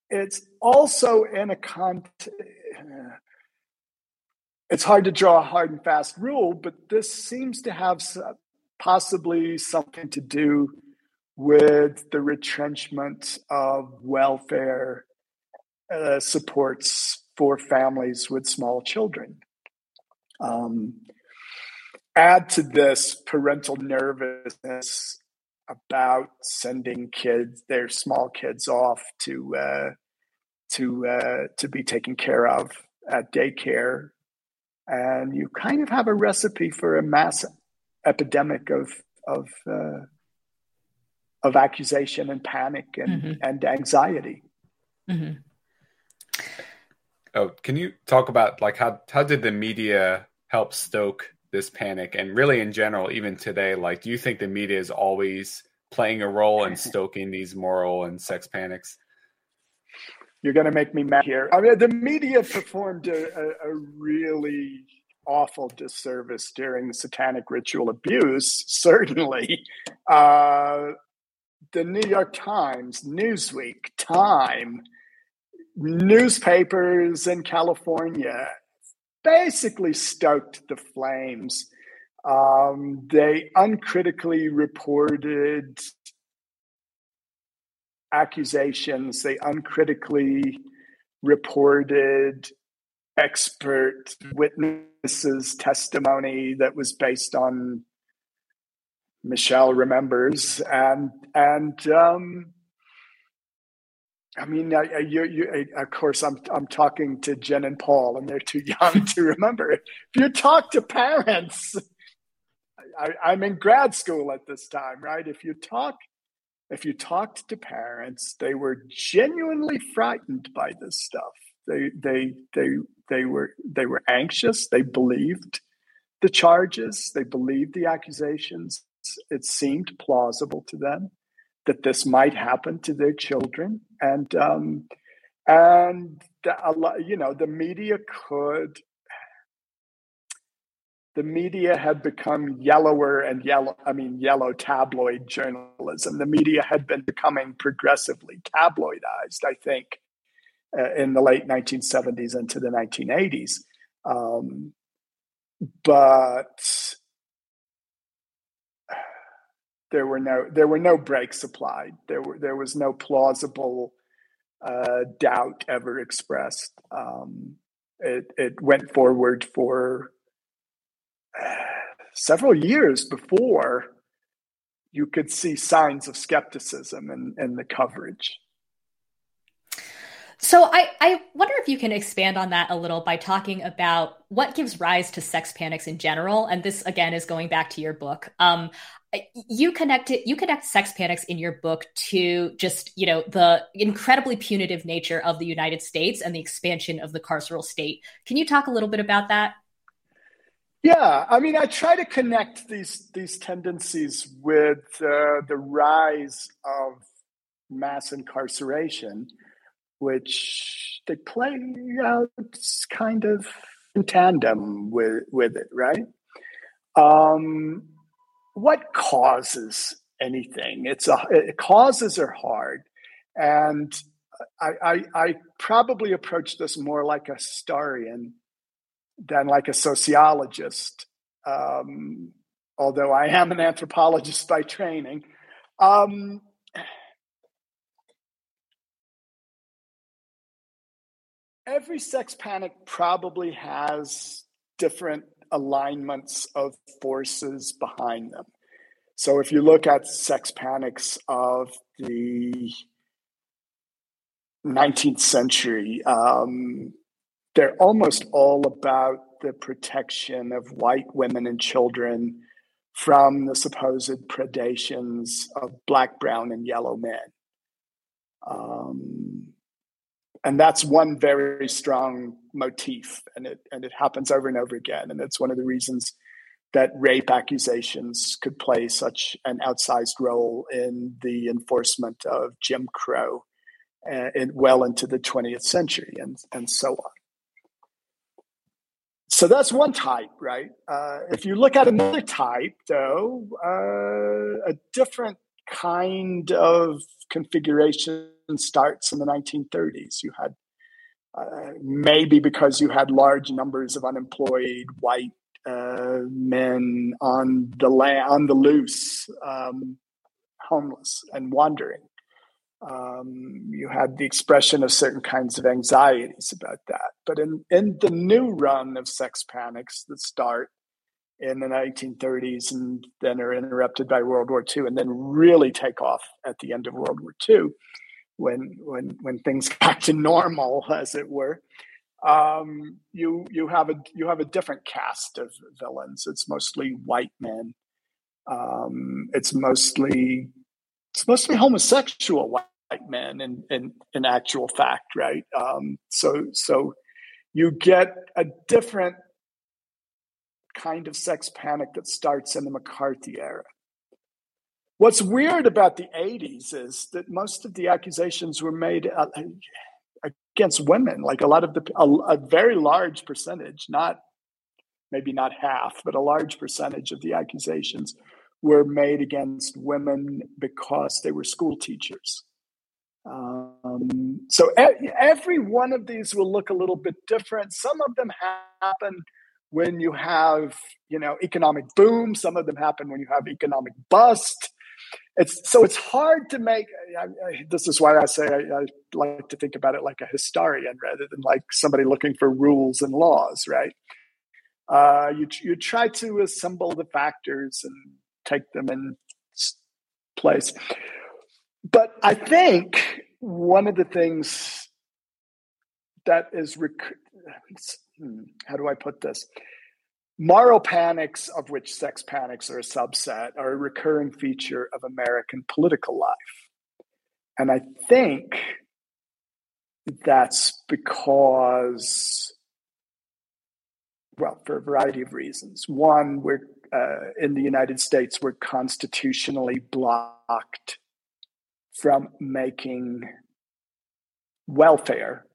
it's also in a con. It's hard to draw a hard and fast rule, but this seems to have possibly something to do with the retrenchment of welfare uh, supports for families with small children. Um, add to this parental nervousness about sending kids, their small kids, off to uh, to uh, to be taken care of at daycare, and you kind of have a recipe for a mass epidemic of of uh, of accusation and panic and mm-hmm. and anxiety. Mm-hmm. Oh, can you talk about like how how did the media help stoke this panic and really in general even today like do you think the media is always playing a role in [laughs] stoking these moral and sex panics? You're going to make me mad here. I mean the media performed a, a, a really awful disservice during the satanic ritual abuse [laughs] certainly. Uh, the New York Times, Newsweek, Time, newspapers in California basically stoked the flames. Um, they uncritically reported accusations, they uncritically reported expert witnesses' testimony that was based on Michelle remembers, and and um, I mean, you, you, of course, I'm I'm talking to Jen and Paul, and they're too young to remember. If you talk to parents, I, I'm in grad school at this time, right? If you talk, if you talked to parents, they were genuinely frightened by this stuff. They they they they were they were anxious. They believed the charges. They believed the accusations it seemed plausible to them that this might happen to their children, and um, and the, you know the media could. The media had become yellower and yellow. I mean, yellow tabloid journalism. The media had been becoming progressively tabloidized. I think uh, in the late 1970s into the 1980s. Um, but there were no there were no brakes applied. There were there was no plausible uh, doubt ever expressed. Um, it it went forward for uh, several years before you could see signs of skepticism in, in the coverage. So I, I wonder if you can expand on that a little by talking about what gives rise to sex panics in general. And this again is going back to your book. Um, you connect it, you connect sex panics in your book to just you know the incredibly punitive nature of the United States and the expansion of the carceral state. Can you talk a little bit about that? Yeah, I mean, I try to connect these these tendencies with uh, the rise of mass incarceration which they play out kind of in tandem with with it, right? Um, what causes anything? It's a it, causes are hard, and I, I, I probably approach this more like a historian than like a sociologist. Um, although I am an anthropologist by training. Um, every sex panic probably has different alignments of forces behind them. So if you look at sex panics of the 19th century, um, they're almost all about the protection of white women and children from the supposed predations of black, brown, and yellow men. Um, and that's one very strong motif and it and it happens over and over again and it's one of the reasons that rape accusations could play such an outsized role in the enforcement of Jim Crow uh, in, well into the 20th century and, and so on. So that's one type, right? Uh, if you look at another type, though, uh, a different kind of configuration starts in the 1930s. You had maybe because you had large numbers of unemployed white uh, men on the land, on the loose, um, homeless and wandering. Um, you had the expression of certain kinds of anxieties about that. But in, in the new run of sex panics that start in the 1930s and then are interrupted by World War II and then really take off at the end of World War II when when when things [laughs] got to normal as it were. Um, you you have a you have a different cast of villains. It's mostly white men. Um, it's mostly it's mostly homosexual white men in in, in actual fact right? Um, so so you get a different kind of sex panic that starts in the McCarthy era. What's weird about the 80s is that most of the accusations were made uh, against women, like a lot of the, a, a very large percentage, not maybe not half, but a large percentage of the accusations were made against women because they were school teachers. Um, so every one of these will look a little bit different. Some of them happen when you have, you know, economic boom. Some of them happen when you have economic bust. It's so it's hard to make. I, I, this is why I say I, I like to think about it like a historian rather than like somebody looking for rules and laws. Right? Uh, you you try to assemble the factors and take them in place. But I think one of the things that is rec- hmm, how do I put this? Moral panics, of which sex panics are a subset, are a recurring feature of American political life. And I think that's because, well, for a variety of reasons. One, we're uh, in the United States, we're constitutionally blocked from making welfare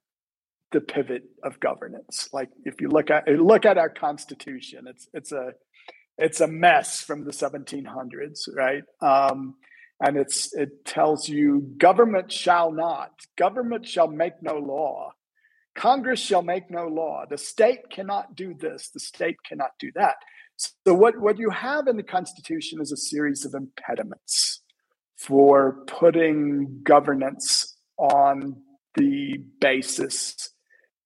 the pivot of governance. Like if you look at look at our constitution, it's it's a it's a mess from the 1700s, right? Um, and it's it tells you government shall not, government shall make no law, Congress shall make no law, the state cannot do this, the state cannot do that. So what what you have in the Constitution is a series of impediments for putting governance on the basis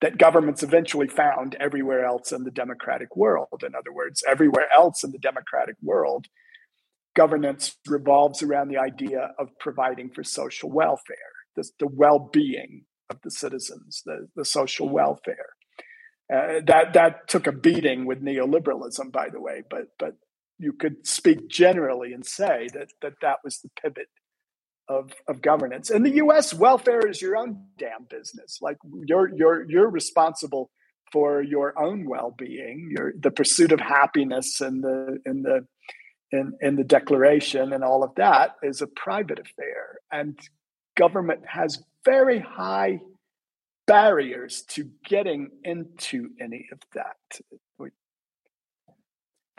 that governments eventually found everywhere else in the democratic world. In other words, everywhere else in the democratic world, governance revolves around the idea of providing for social welfare, the, the well being of the citizens, the, the social welfare. Uh, that that took a beating with neoliberalism, by the way, but but you could speak generally and say that that that was the pivot of, of governance. In the US, welfare is your own damn business. Like you're you're you're responsible for your own well-being, your the pursuit of happiness and the in the in, in the declaration and all of that is a private affair. And government has very high barriers to getting into any of that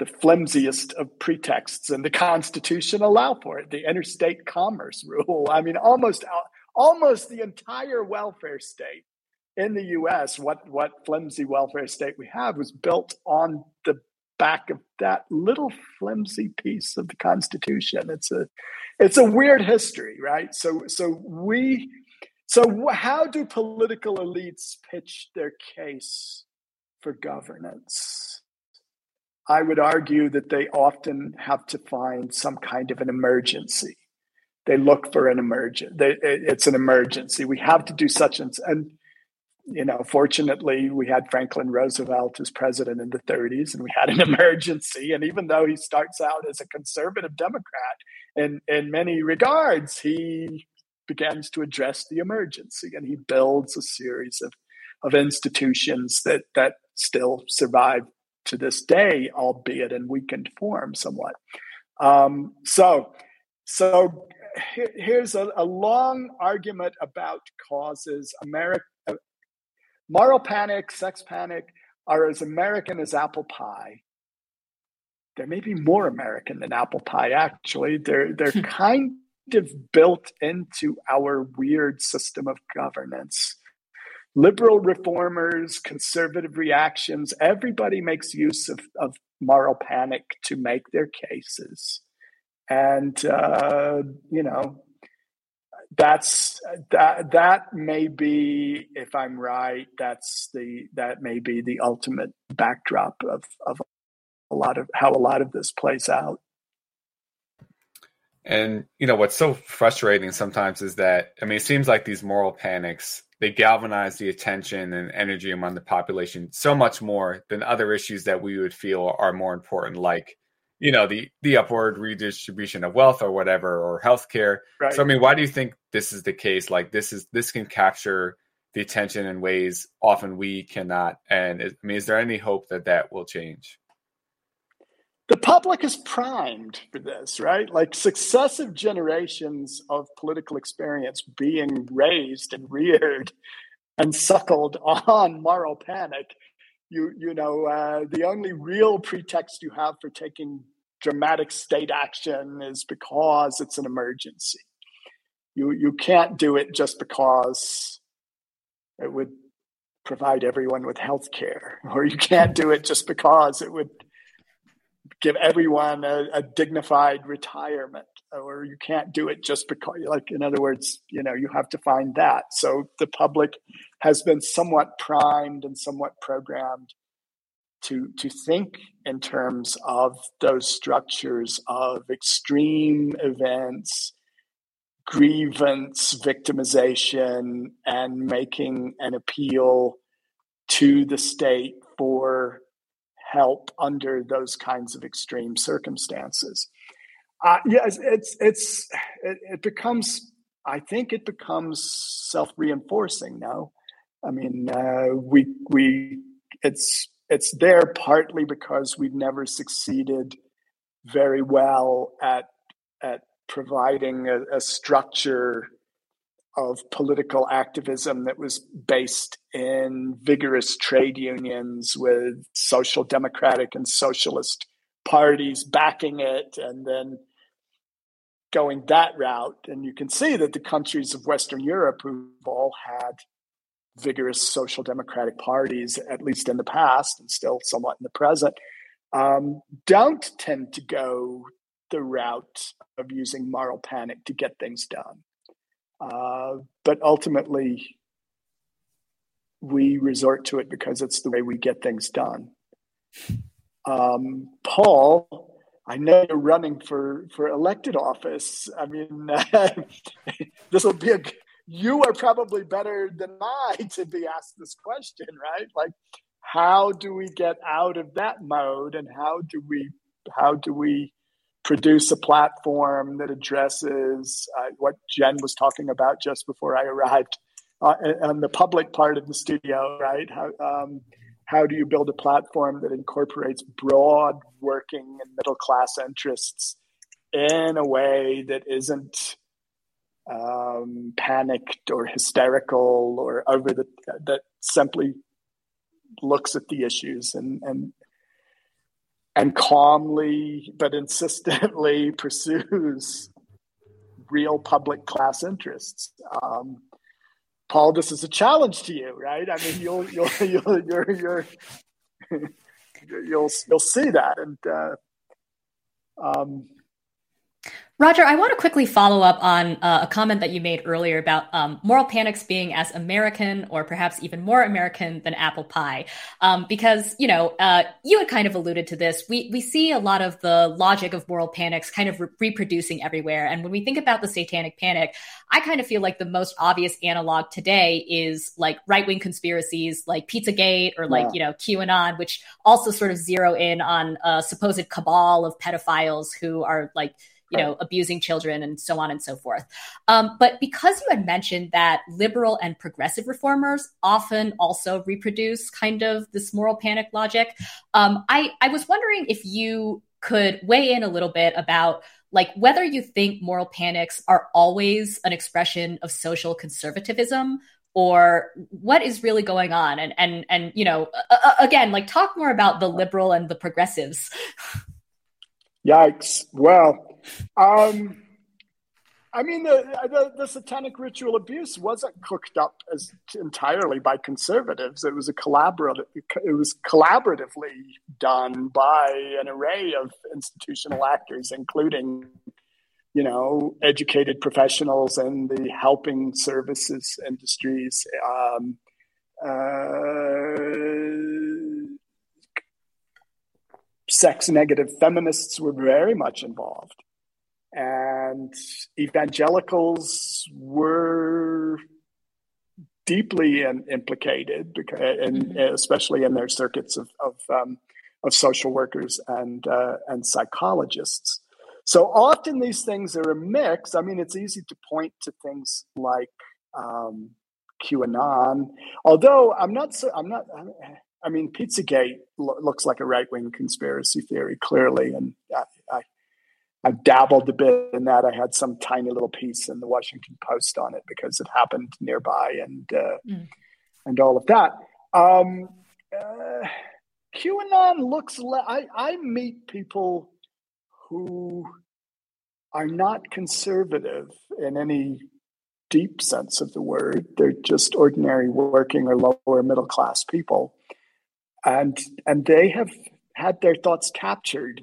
the flimsiest of pretexts and the Constitution allow for it. The interstate commerce rule. I mean, almost almost the entire welfare state in the U.S. What what flimsy welfare state we have was built on the back of that little flimsy piece of the Constitution. It's a it's a weird history, right? So so we so how do political elites pitch their case for governance? I would argue that they often have to find some kind of an emergency. They look for an emergent. it's an emergency. We have to do such and and you know. Fortunately, we had Franklin Roosevelt as president in the 30s, and we had an [laughs] emergency. And even though he starts out as a conservative Democrat, in in many regards, he begins to address the emergency, and he builds a series of of institutions that that still survive to this day, albeit in weakened form somewhat. Um, so, so here's a, a, long argument about causes. America, moral panic, sex panic are as American as apple pie. They may be more American than apple pie. Actually, they're they're kind of built into our weird system of governance liberal reformers, conservative reactions, everybody makes use of, of moral panic to make their cases. And, uh, you know, that's that that may be if i'm right that's the that may be the ultimate backdrop of of a lot of how a lot of this plays out and you know what's so frustrating sometimes is that I mean it seems like these moral panics they galvanize the attention and energy among the population so much more than other issues that we would feel are more important like you know the the upward redistribution of wealth or whatever or healthcare. Right. So I mean why do you think this is the case like this is this can capture the attention in ways often we cannot and I mean is there any hope that that will change? Public is primed for this, right? Like successive generations of political experience being raised and reared and suckled on moral panic. You, you know, uh, the only real pretext you have for taking dramatic state action is because it's an emergency. You you can't do it just because it would provide everyone with health care, or you can't do it just because it would give everyone a, a, dignified retirement, or you can't do it just because, like, in other words, you know, you have to find that. So the public has been somewhat primed and somewhat programmed to to think in terms of those structures of extreme events grievance victimization and making an appeal to the state for help under those kinds of extreme circumstances. Uh, yes it's it's it, it becomes i think it becomes self-reinforcing now i mean uh, we we it's it's there partly because we've never succeeded very well at at providing a, a structure of political activism that was based in vigorous trade unions with social democratic and socialist parties backing it and then going that route and you can see that the countries of western europe who've all had vigorous social democratic parties, at least in the past and still somewhat in the present, um, don't tend to go the route of using moral panic to get things done. Uh, but ultimately, we resort to it because it's the way we get things done. Um, Paul, I know you're running for, for elected office. I mean, [laughs] this will be a you are probably better than I to be asked this question, right? Like, how do we get out of that mode, and how do we how do we produce a platform that addresses uh, what Jen was talking about just before I arrived uh, on the public part of the studio, right? How um, how do you build a platform that incorporates broad working and middle class interests in a way that isn't um, panicked or hysterical or over the that simply looks at the issues and and and calmly but insistently [laughs] pursues real public class interests. Um, Paul, this is a challenge to you, right? I mean, you'll you'll [laughs] you'll you're, you're [laughs] you'll you'll see that, and uh, um, Roger, I want to quickly follow up on uh, a comment that you made earlier about um, moral panics being as American or perhaps even more American than apple pie. Um, because, you know, uh, you had kind of alluded to this. We, we see a lot of the logic of moral panics kind of re- reproducing everywhere. And when we think about the satanic panic, I kind of feel like the most obvious analog today is like right wing conspiracies like Pizzagate or like, yeah. you know, QAnon, which also sort of zero in on a supposed cabal of pedophiles who are like, you know, abusing children and so on and so forth. Um, but because you had mentioned that liberal and progressive reformers often also reproduce kind of this moral panic logic, um, I, I was wondering if you could weigh in a little bit about like whether you think moral panics are always an expression of social conservatism or what is really going on. And and and you know uh, again like talk more about the liberal and the progressives. [laughs] Yikes. Well um, I mean, the, the, the, satanic ritual abuse wasn't cooked up as entirely by conservatives. It was a collaborative. It was collaboratively done by an array of institutional actors, including, you know, educated professionals and the helping services industries. Um, uh, sex negative feminists were very much involved and evangelicals were deeply in, implicated because, and especially in their circuits of of, um, of social workers and uh, and psychologists. So often these things are a mix. I mean, it's easy to point to things like um, QAnon, although I'm not so. I'm not. I mean, Pizzagate lo- looks like a right wing conspiracy theory, clearly, and I I've dabbled a bit in that. I had some tiny little piece in the Washington Post on it because it happened nearby and uh, mm. and all of that. Um, uh, QAnon looks. Le- I I meet people who are not conservative in any deep sense of the word. They're just ordinary working or lower middle class people. And and they have had their thoughts captured.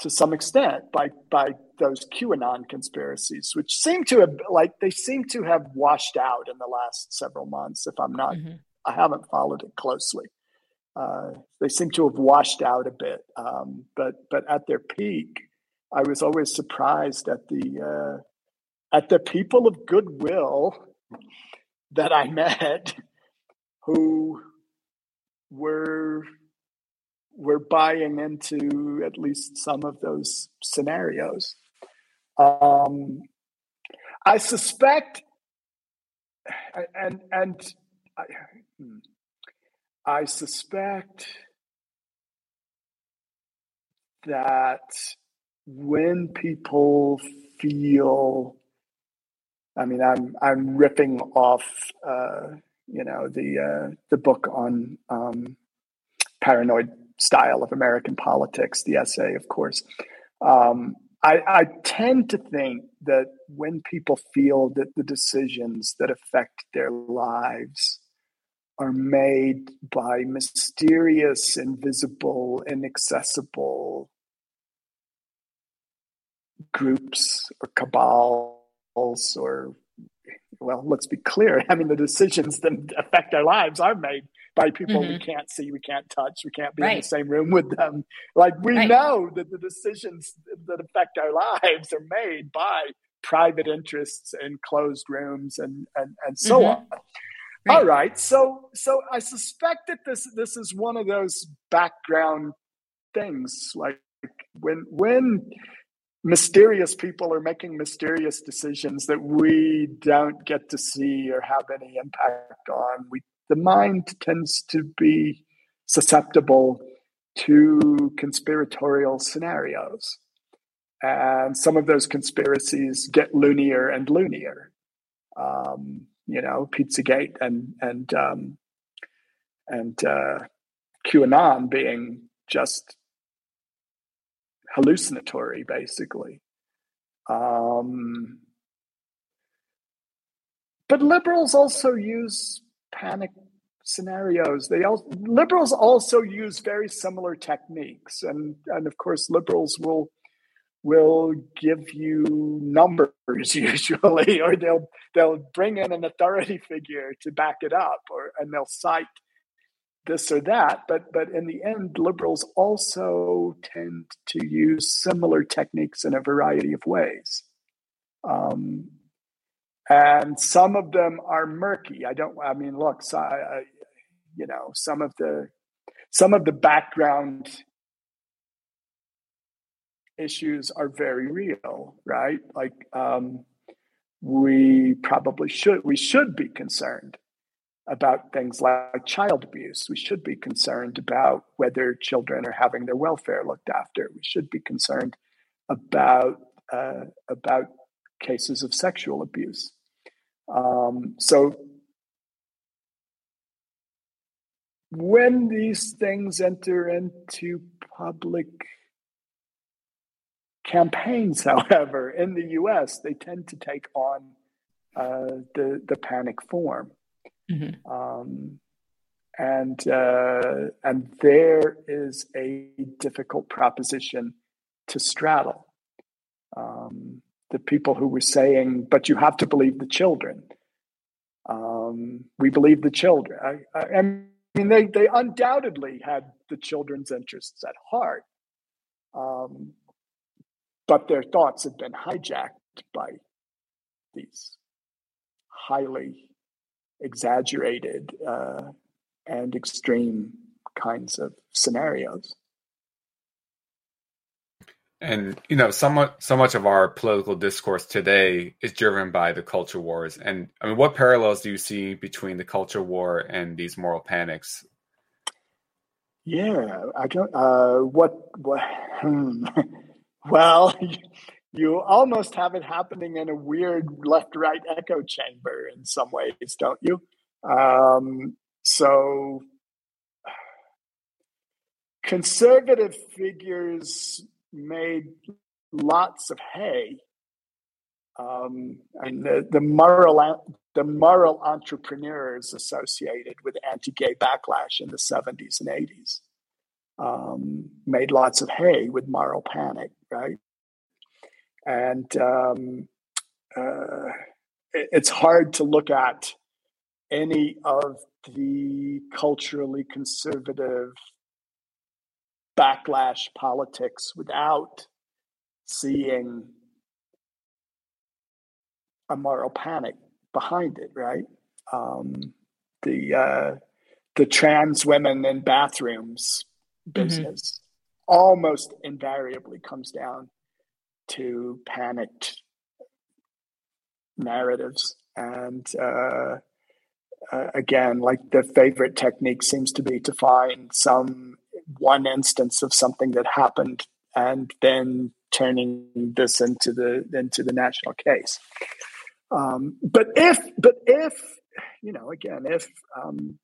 To some extent by by those QAnon conspiracies, which seem to have like they seem to have washed out in the last several months. If I'm not, mm-hmm. I haven't followed it closely. Uh, they seem to have washed out a bit, um, but but at their peak, I was always surprised at the uh, at the people of goodwill that I [laughs] met who were were buying into at least some of those scenarios. Um, I suspect, and and I, hmm, I suspect that when people feel, I mean, I'm I'm ripping off, uh, you know, the uh, the book on um, paranoid style of American politics, the essay, of course. Um, I, I tend to think that when people feel that the decisions that affect their lives are made by mysterious, invisible, inaccessible groups or cabals or well let's be clear [laughs] i mean the decisions that affect our lives are made by people mm-hmm. we can't see, we can't touch, we can't be right. in the same room with them. Like we right. know that the decisions that affect our lives are made by private interests in closed rooms and and, and so mm-hmm. on. Right. All right. So so I suspect that this this is one of those background things like when when mysterious people are making mysterious decisions that we don't get to see or have any impact on we the mind tends to be susceptible to conspiratorial scenarios. And some of those conspiracies get loonier and loonier. Um, you know, Pizzagate and and um, and uh, QAnon being just hallucinatory, basically. Um, but liberals also use panic scenarios. They all liberals also use very similar techniques, and and of course liberals will will give you numbers [laughs] usually, or they'll they'll bring in an authority figure to back it up, or and they'll cite this or that. But but in the end, liberals also tend to use similar techniques in a variety of ways. Um, and some of them are murky. I don't. I mean, look, so I, you know, some of the some of the background issues are very real, right? Like um, we probably should we should be concerned about things like child abuse. We should be concerned about whether children are having their welfare looked after. We should be concerned about uh, about cases of sexual abuse. Um, so when these things enter into public campaigns, [laughs] however, in the US, they tend to take on uh, the, the panic form. Mm-hmm. Um, and, uh, and there is a difficult proposition to straddle. Um, the people who were saying, but you have to believe the children. Um, we believe the children. I, I, I, mean, they, they undoubtedly had the children's interests at heart, um, but their thoughts have been hijacked by these highly exaggerated uh, and extreme kinds of scenarios. And you know, somewhat so much of our political discourse today is driven by the culture wars. And I mean, what parallels do you see between the culture war and these moral panics? Yeah, I don't. Uh, what? What? Hmm. [laughs] well, [laughs] you almost have it happening in a weird left-right echo chamber in some ways, don't you? Um, so, [sighs] conservative figures made lots of hay. Um, and the, the moral the moral entrepreneurs associated with anti-gay backlash in the 70s and 80s um, made lots of hay with moral panic, right? And um, uh, it, it's hard to look at any of the culturally conservative backlash politics without seeing a moral panic behind it, right? Um, the uh, the trans women in bathrooms mm-hmm. business mm-hmm. almost invariably comes down to panicked narratives and uh, uh, again like the favorite technique seems to be to find some one instance of something that happened and then turning this into the into the national case. Um, but if but if you know again if um,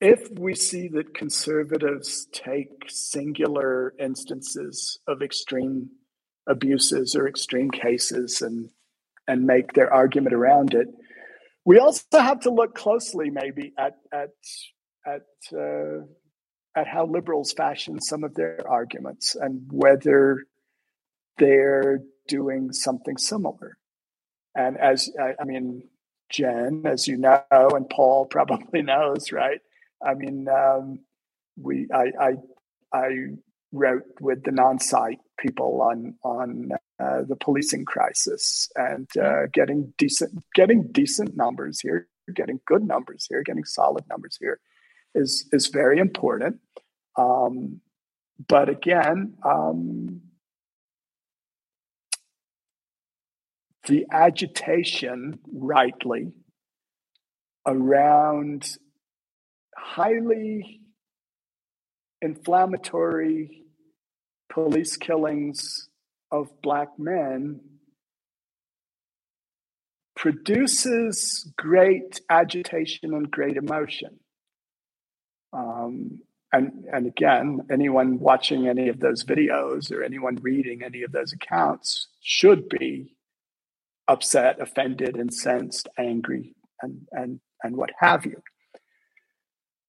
if we see that conservatives take singular instances of extreme abuses or extreme cases and and make their argument around it, we also have to look closely maybe at at at uh, at how liberals fashion some of their arguments and whether they're doing something similar. And as I mean, Jen, as you know, and Paul probably [laughs] knows, right? I mean, um, we I, I, I wrote with the non-site people on on uh, the policing crisis and uh, getting decent getting decent numbers here, getting good numbers here, getting solid numbers here is is very important. Um, but again, um, the agitation, rightly, around highly inflammatory police killings of black men produces great agitation and great emotion. Um, and, and again, anyone watching any of those videos or anyone reading any of those accounts should be upset, offended, incensed, angry, and, and, and what have you.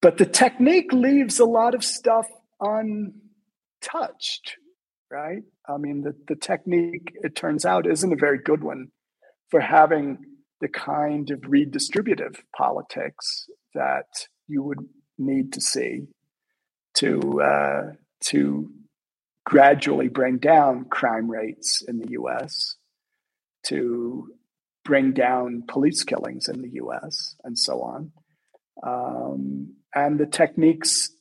But the technique leaves a lot of stuff untouched, right? I mean, the, the technique, it turns out, isn't a very good one for having the kind of redistributive politics that you would need to see to uh, to gradually bring down crime rates in the U.S., to bring down police killings in the U.S., and so on. Um, and the techniques,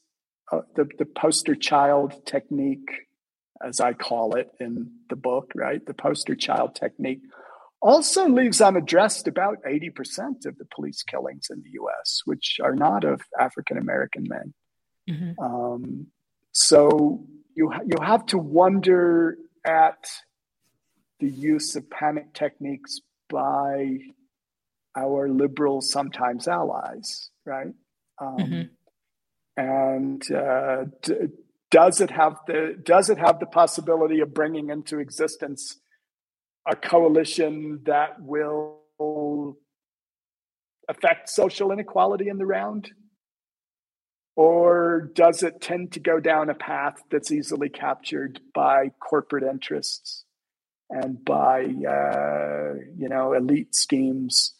uh, the, the poster child technique, as I call it in the book, right? The poster child technique also leaves unaddressed about 80% of the police killings in the US, which are not of African American men. Mm-hmm. Um, so you, you have to wonder at the use of panic techniques by our liberal, sometimes allies, right? Um, mm-hmm. And uh, d- does it have the does it have the possibility of bringing into existence a coalition that will affect social inequality in the round? Or does it tend to go down a path that's easily captured by corporate interests and by uh, you know elite schemes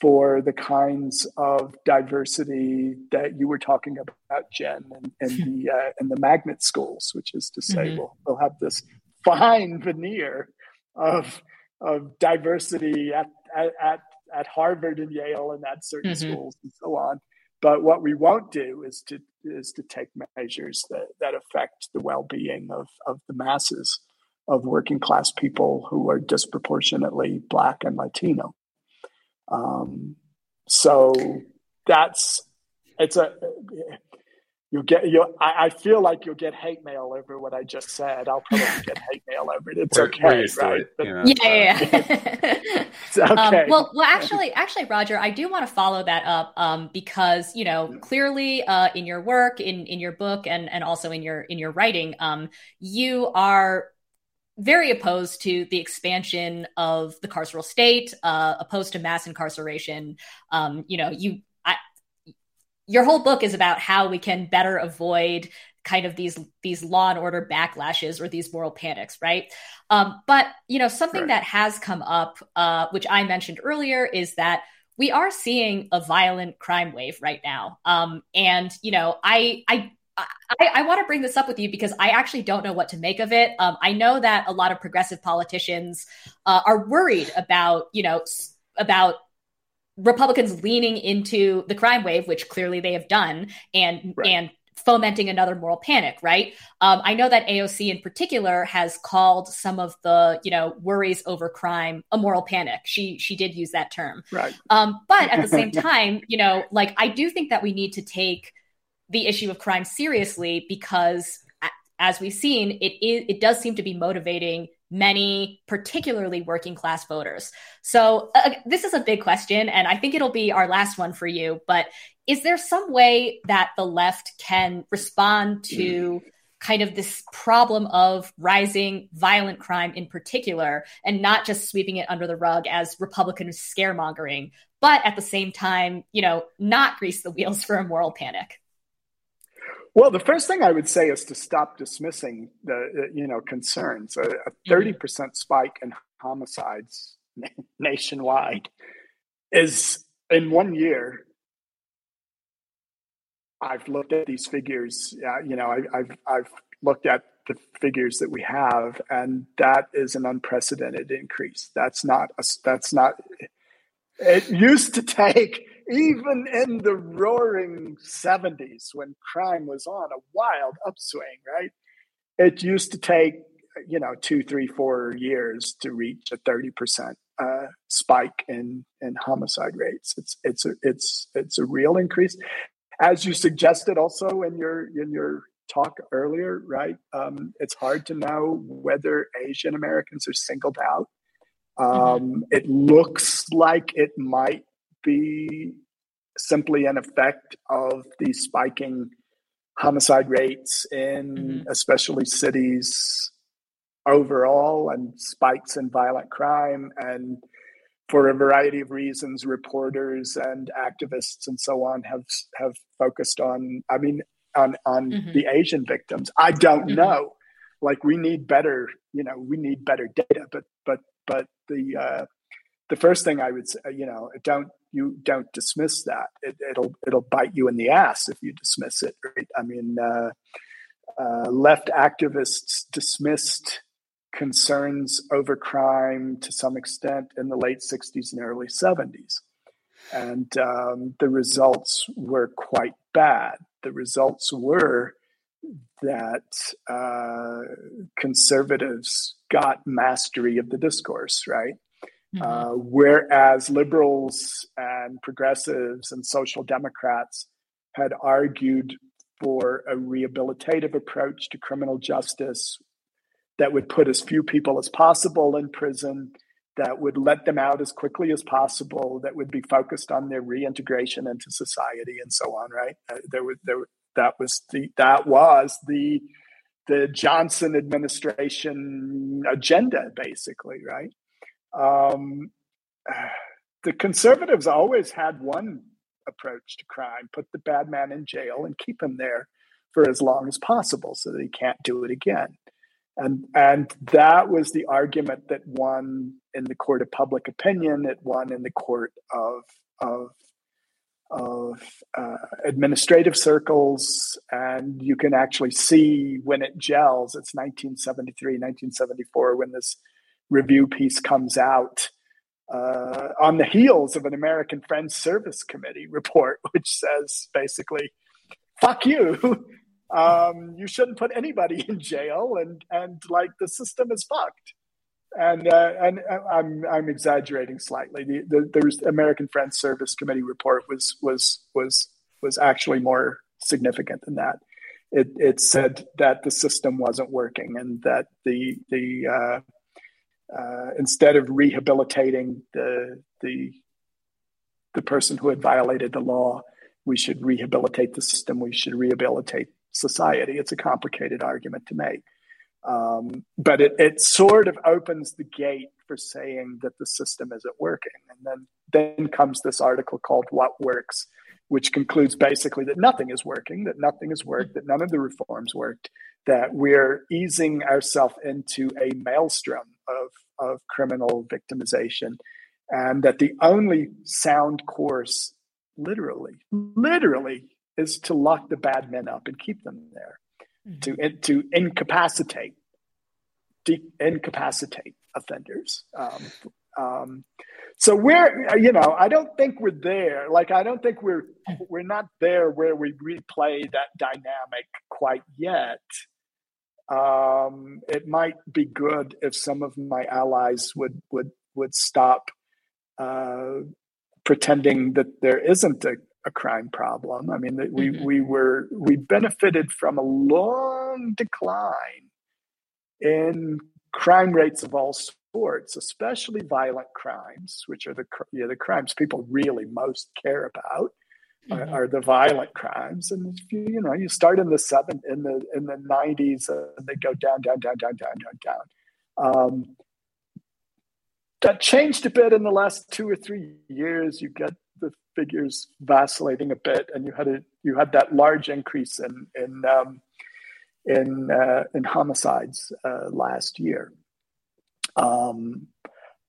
for the kinds of diversity that you were talking about, Jen, and, and [laughs] the uh, and the magnet schools, which is to say, mm-hmm. we'll, we'll have this fine veneer of of diversity at at at Harvard and Yale and at certain mm-hmm. schools and so on. But what we won't do is to is to take measures that, that affect the well being of, of the masses of working class people who are disproportionately black and Latino. Um, so that's it's a you'll get you I, I, feel like you'll get hate mail over what I just said. I'll probably [laughs] get hate mail over it. It's we're, okay, we're right? It, you know. Yeah, yeah. yeah. [laughs] [laughs] Um, okay. Um, well, well, actually, actually, Roger, I do want to follow that up um, because you know clearly uh, in your work, in in your book, and and also in your in your writing, um, you are very opposed to the expansion of the carceral state, uh, opposed to mass incarceration. Um, you know, you your whole book is about how we can better avoid kind of these these law and order backlashes or these moral panics right um, but you know something right. that has come up uh, which i mentioned earlier is that we are seeing a violent crime wave right now um, and you know i i I, I want to bring this up with you because I actually don't know what to make of it. Um, I know that a lot of progressive politicians uh, are worried about, you know, about Republicans leaning into the crime wave, which clearly they have done, and right. and fomenting another moral panic, right? Um, I know that AOC in particular has called some of the you know worries over crime a moral panic. She she did use that term, right? Um, but at the [laughs] same time, you know, like I do think that we need to take the issue of crime seriously because as we've seen, it is it does seem to be motivating many, particularly working class voters. So, uh, this is a big question, and I think it'll be our last one for you. But is there some way that the left can respond to kind of this problem of rising violent crime in particular, and not just sweeping it under the rug as Republican scaremongering, but at the same time, you know, not grease the wheels for a moral panic? Well, the first thing I would say is to stop dismissing the you know concerns. A, 30 percent spike in homicides nationwide is in one year. I've looked at these figures. Uh, you know, I, I've I've looked at the figures that we have, and that is an unprecedented increase. That's not a, that's not. It used to [laughs] take even in the roaring 70s when crime was on a wild upswing, right? It used to take, you know, two, three, four years to reach a 30% uh, spike in, in homicide rates. It's, it's, a, it's, it's a real increase. As you suggested also in your, in your talk earlier, right? Um, it's hard to know whether Asian Americans are singled out. Mm-hmm. Um, mm-hmm. It looks like it might be simply an effect of the spiking homicide rates in mm-hmm. especially cities overall and spikes in violent crime and for a variety of reasons reporters and activists and so on have have focused on i mean on on mm-hmm. the asian victims i don't mm-hmm. know like we need better you know we need better data but but but the uh the first thing I would say, you know, don't you don't dismiss that. It, will it'll bite you in the ass if you dismiss it. Right? I mean, uh, uh, left activists dismissed concerns over crime to some extent in the late '60s and early '70s, and um, the results were quite bad. The results were that uh, conservatives got mastery of the discourse, right? Mm-hmm. Uh, whereas liberals and progressives and social democrats had argued for a rehabilitative approach to criminal justice that would put as few people as possible in prison, that would let them out as quickly as possible, that would be focused on their reintegration into society and so on. Right? Uh, there was there that was the that was the the Johnson administration agenda, basically. Right? Um, [sighs] the conservatives always had one approach to crime put the bad man in jail and keep him there for as long as possible so that he can't do it again. And, and that was the argument that won in the court of public opinion, it won in the court of, of, of uh, administrative circles. And you can actually see when it gels, it's 1973, 1974, when this review piece comes out uh, on the heels of an American Friends Service Committee report, [laughs] which says basically, "Fuck you." [laughs] Um, you shouldn't put anybody in jail, and and like the system is fucked. And uh, and uh, I'm I'm exaggerating slightly. The, the, the American Friends Service Committee report was was was was actually more significant than that. It, it said that the system wasn't working and that the the uh, uh, instead of rehabilitating the the the person who had violated the law, we should rehabilitate the system. We should rehabilitate society. It's a complicated argument to make. Um, but it, it sort of opens the gate for saying that the system isn't working. And then, then comes this article called What Works, which concludes basically that nothing is working, that nothing has worked, that none of the reforms worked, that we're easing ourselves into a maelstrom of, of criminal victimization, and that the only sound course, literally, literally, is to lock the bad men up and keep them there to to incapacitate de- incapacitate offenders. Um, um, so we're you know I don't think we're there. Like I don't think we're we're not there where we replay that dynamic quite yet. Um, it might be good if some of my allies would would would stop uh, pretending that there isn't a a crime problem. I mean, we mm-hmm. we were we benefited from a long decline in crime rates of all sorts, especially violent crimes, which are the you know, the crimes people really most care about. Mm-hmm. Are, are, the violent crimes, and if you you know you start in the seven in the in the nineties, uh, they go down, down, down, down, down, down, down. Um, that changed a bit in the last two or three years. You get the figures vacillating a bit, and you had a you had that large increase in in um, in uh, in homicides uh, last year. Um,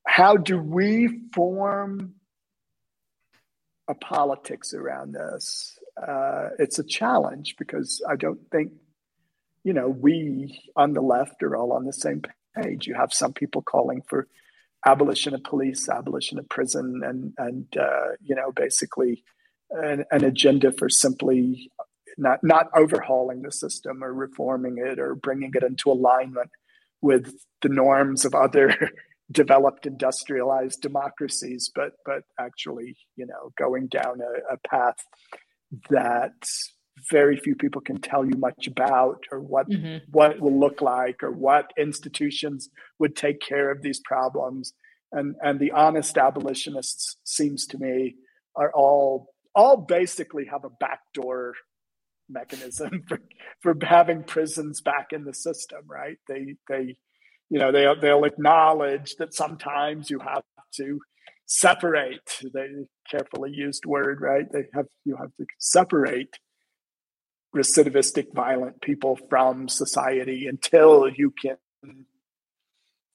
how do we form a politics around this? Uh, it's a challenge because I don't think you know we on the left are all on the same page. You have some people calling for abolition of police, abolition of prison, and and uh, you know basically an, an, agenda for simply not not overhauling the system or reforming it or bringing it into alignment with the norms of other [laughs] developed industrialized democracies, but but actually you know going down a, a path that very few people can tell you much about or what mm-hmm. what will look like or what institutions would take care of these problems and and the honest abolitionists seems to me are all all basically have a backdoor mechanism [laughs] for for having prisons back in the system right they they you know they they'll acknowledge that sometimes you have to separate they carefully used word right they have you have to separate recidivistic violent people from society until you can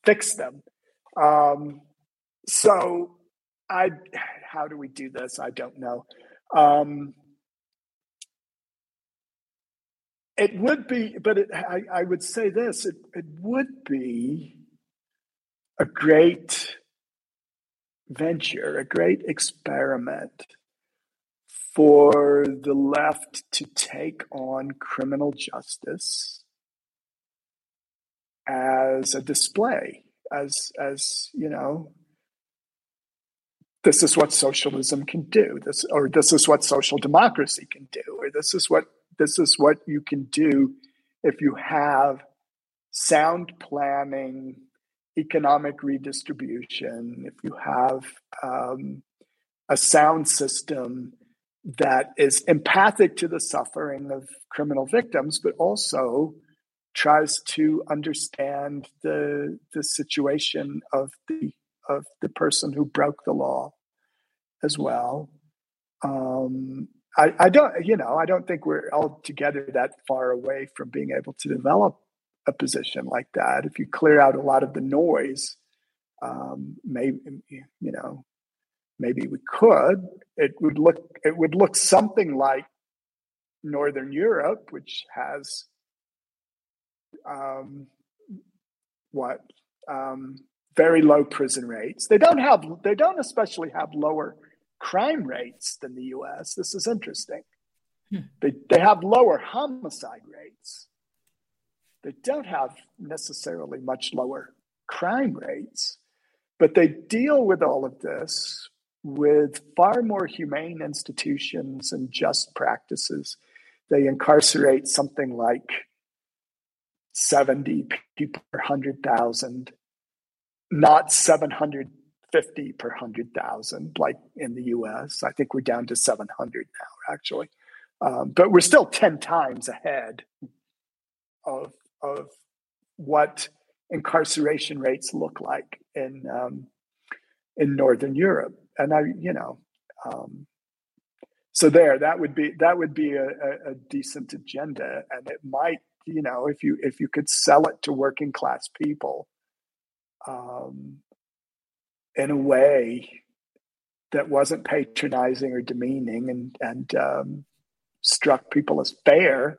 fix them. Um, so, I how do we do this? I don't know. Um, it would be, but it, I, I would say this: it, it would be a great venture, a great experiment for the left to take on criminal justice as a display, as as you know, this is what socialism can do, this or this is what social democracy can do, or this is what this is what you can do if you have sound planning, economic redistribution, if you have um, a sound system that is empathic to the suffering of criminal victims, but also tries to understand the the situation of the of the person who broke the law as well. Um, I, I don't, you know, I don't think we're altogether that far away from being able to develop a position like that. If you clear out a lot of the noise, um, maybe you know, maybe we could. It would look it would look something like Northern Europe, which has um, what um, very low prison rates. They don't have they don't especially have lower crime rates than the U.S. This is interesting. Hmm. They they have lower homicide rates. They don't have necessarily much lower crime rates, but they deal with all of this with far more humane institutions and just practices they incarcerate something like 70 people per 100,000, not 750 per 100,000 like in the US. I think we're down to 700 now, actually. Um, but we're still 10 times ahead of, of what incarceration rates look like in, um, in Northern Europe. And I, you know, um, so there, that would be that would be a, a, a decent agenda, and it might you know if you if you could sell it to working class people um, in a way that wasn't patronizing or demeaning and and um, struck people as fair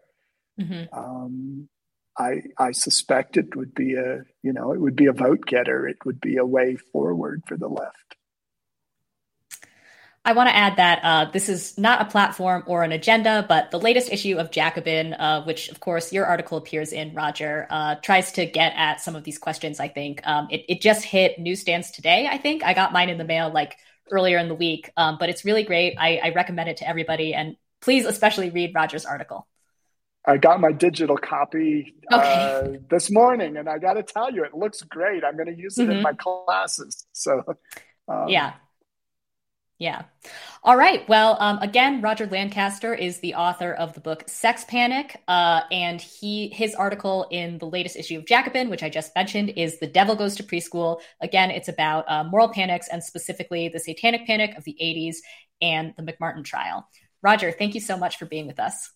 mm-hmm. um, I I suspect it would be a you know it would be a vote getter it would be a way forward for the left I want to add that uh, this is not a platform or an agenda, but the latest issue of Jacobin, uh, which of course your article appears in, Roger, uh, tries to get at some of these questions. I think um, it, it, just hit newsstands today. I think I got mine in the mail like earlier in the week, um, but it's really great. I, I, recommend it to everybody, and please especially read Roger's article. I got my digital copy uh, [laughs] this morning, and I got to tell you, it looks great. I'm going to use it mm-hmm. in my classes. So, um, yeah, yeah. All right. Well, um, again, Roger Lancaster is the author of the book Sex Panic, uh, and he his article in the latest issue of Jacobin, which I just mentioned, is "The Devil Goes to Preschool." Again, it's about uh, moral panics and specifically the Satanic Panic of the '80s and the McMartin trial. Roger, thank you so much for being with us.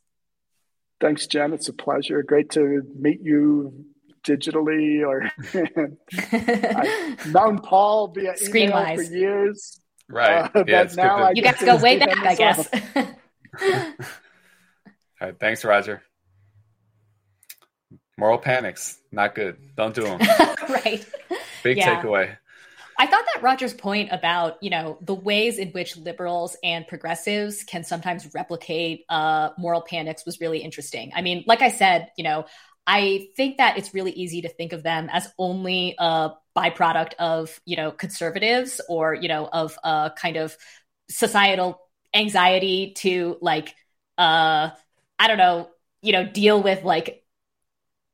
Thanks, Jen. It's a pleasure. Great to meet you digitally or [laughs] [laughs] I've known Paul via Screen email for years. Right. Uh, yeah, now you got to go way back, I [laughs] guess. All right. Thanks, Roger. Moral panics, not good. Don't do them. [laughs] right. Big yeah. takeaway. I thought that Roger's point about, you know, the ways in which liberals and progressives can sometimes replicate uh, moral panics was really interesting. I mean, like I said, you know, I think that it's really easy to think of them as only a byproduct of, you know, conservatives or, you know, of a kind of societal anxiety to like, uh, I don't know, you know, deal with like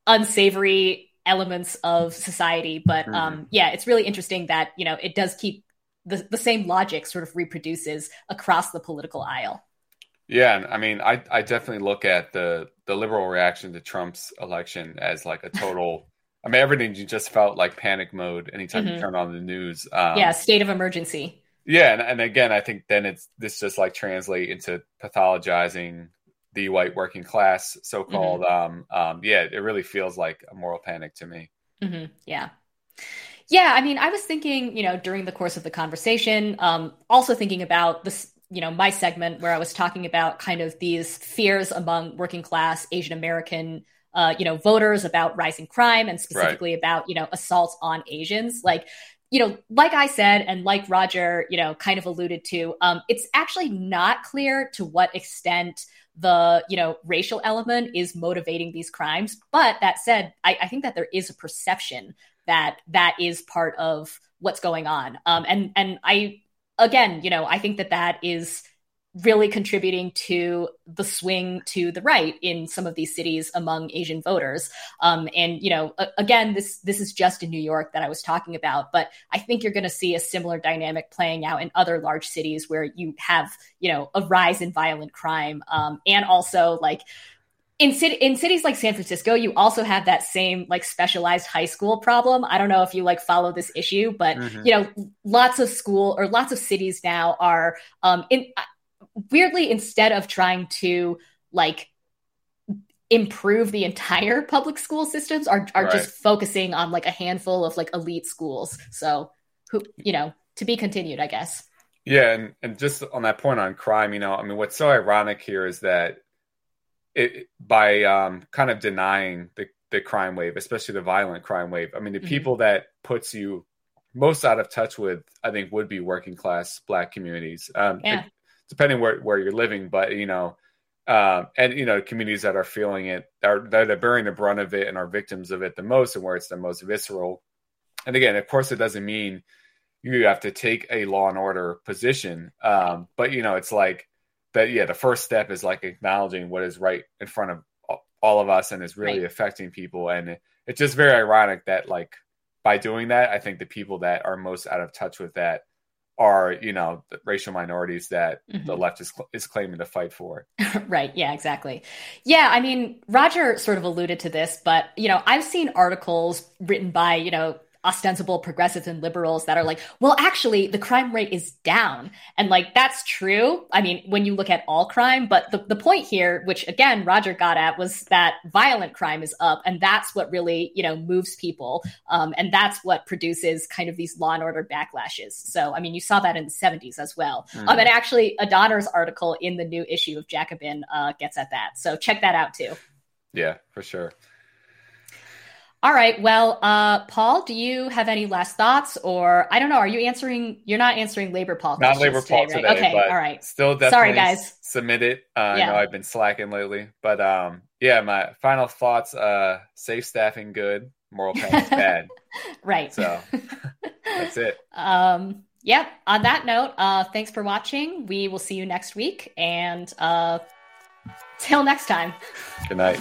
unsavory elements of society. But mm-hmm. um, yeah, it's really interesting that, you know, it does keep the, the same logic sort of reproduces across the political aisle. Yeah, I mean, I I definitely look at the the liberal reaction to Trump's election as like a total. [laughs] I mean, everything you just felt like panic mode anytime mm-hmm. you turn on the news. Um, yeah, state of emergency. Yeah, and, and again, I think then it's this just like translate into pathologizing the white working class, so called. Mm-hmm. Um, um, yeah, it really feels like a moral panic to me. Mm-hmm. Yeah. Yeah, I mean, I was thinking, you know, during the course of the conversation, um, also thinking about this you know my segment where I was talking about kind of these fears among working class Asian American uh, you know voters about rising crime and specifically right. about you know assaults on Asians. Like you know like I said and like Roger you know kind of alluded to um, it's actually not clear to what extent the you know racial element is motivating these crimes. But that said I, I think that there is a perception that that is part of what's going on. Um, and and I again, you know, I think that that is really contributing to the swing to the right in some of these cities among Asian voters. Um, and you know, again, this this is just in New York that I was talking about, but I think you're going to see a similar dynamic playing out in other large cities where you have you know a rise in violent crime um, and also like in city in cities like San Francisco, you also have that same like specialized high school problem. I don't know if you like follow this issue, but mm-hmm. you know, lots of school or lots of cities now are um in uh, weirdly instead of trying to like improve the entire [laughs] public school systems are are right. just focusing on like a handful of like elite schools. So who you know, to be continued, I guess. Yeah, and, and just on that point on crime, you know, I mean what's so ironic here is that it, by um, kind of denying the, the crime wave, especially the violent crime wave. I mean, the mm-hmm. people that puts you most out of touch with, I think, would be working class Black communities. Um, yeah. it, depending where where you're living, but you know, um, and you know, communities that are feeling it are that are bearing the brunt of it and are victims of it the most, and where it's the most visceral. And again, of course, it doesn't mean you have to take a law and order position, um, but you know, it's like that yeah, the first step is like acknowledging what is right in front of all of us and is really right. affecting people. And it, it's just very ironic that like by doing that, I think the people that are most out of touch with that are you know the racial minorities that mm-hmm. the left is, is claiming to fight for [laughs] right yeah exactly yeah i mean roger sort of alluded to this but you know i've seen articles written by you know ostensible progressives and liberals that are like, well, actually, the crime rate is down. And like, that's true. I mean, when you look at all crime, but the, the point here, which again, Roger got at, was that violent crime is up. And that's what really, you know, moves people. Um, and that's what produces kind of these law and order backlashes. So, I mean, you saw that in the 70s as well. Mm. Um, and actually, Donner's article in the new issue of Jacobin uh, gets at that. So check that out too. Yeah, for sure. All right. Well, uh, Paul, do you have any last thoughts, or I don't know? Are you answering? You're not answering labor Paul. Not labor Paul today. Right? Okay. all right. Still definitely. Sorry, guys. Submit it. Uh, yeah. I know I've been slacking lately, but um, yeah. My final thoughts: uh, safe staffing, good. Moral [laughs] panic, bad. right. So that's it. [laughs] Um. Yep. Yeah, on that note, uh, thanks for watching. We will see you next week, and uh, till next time. Good night.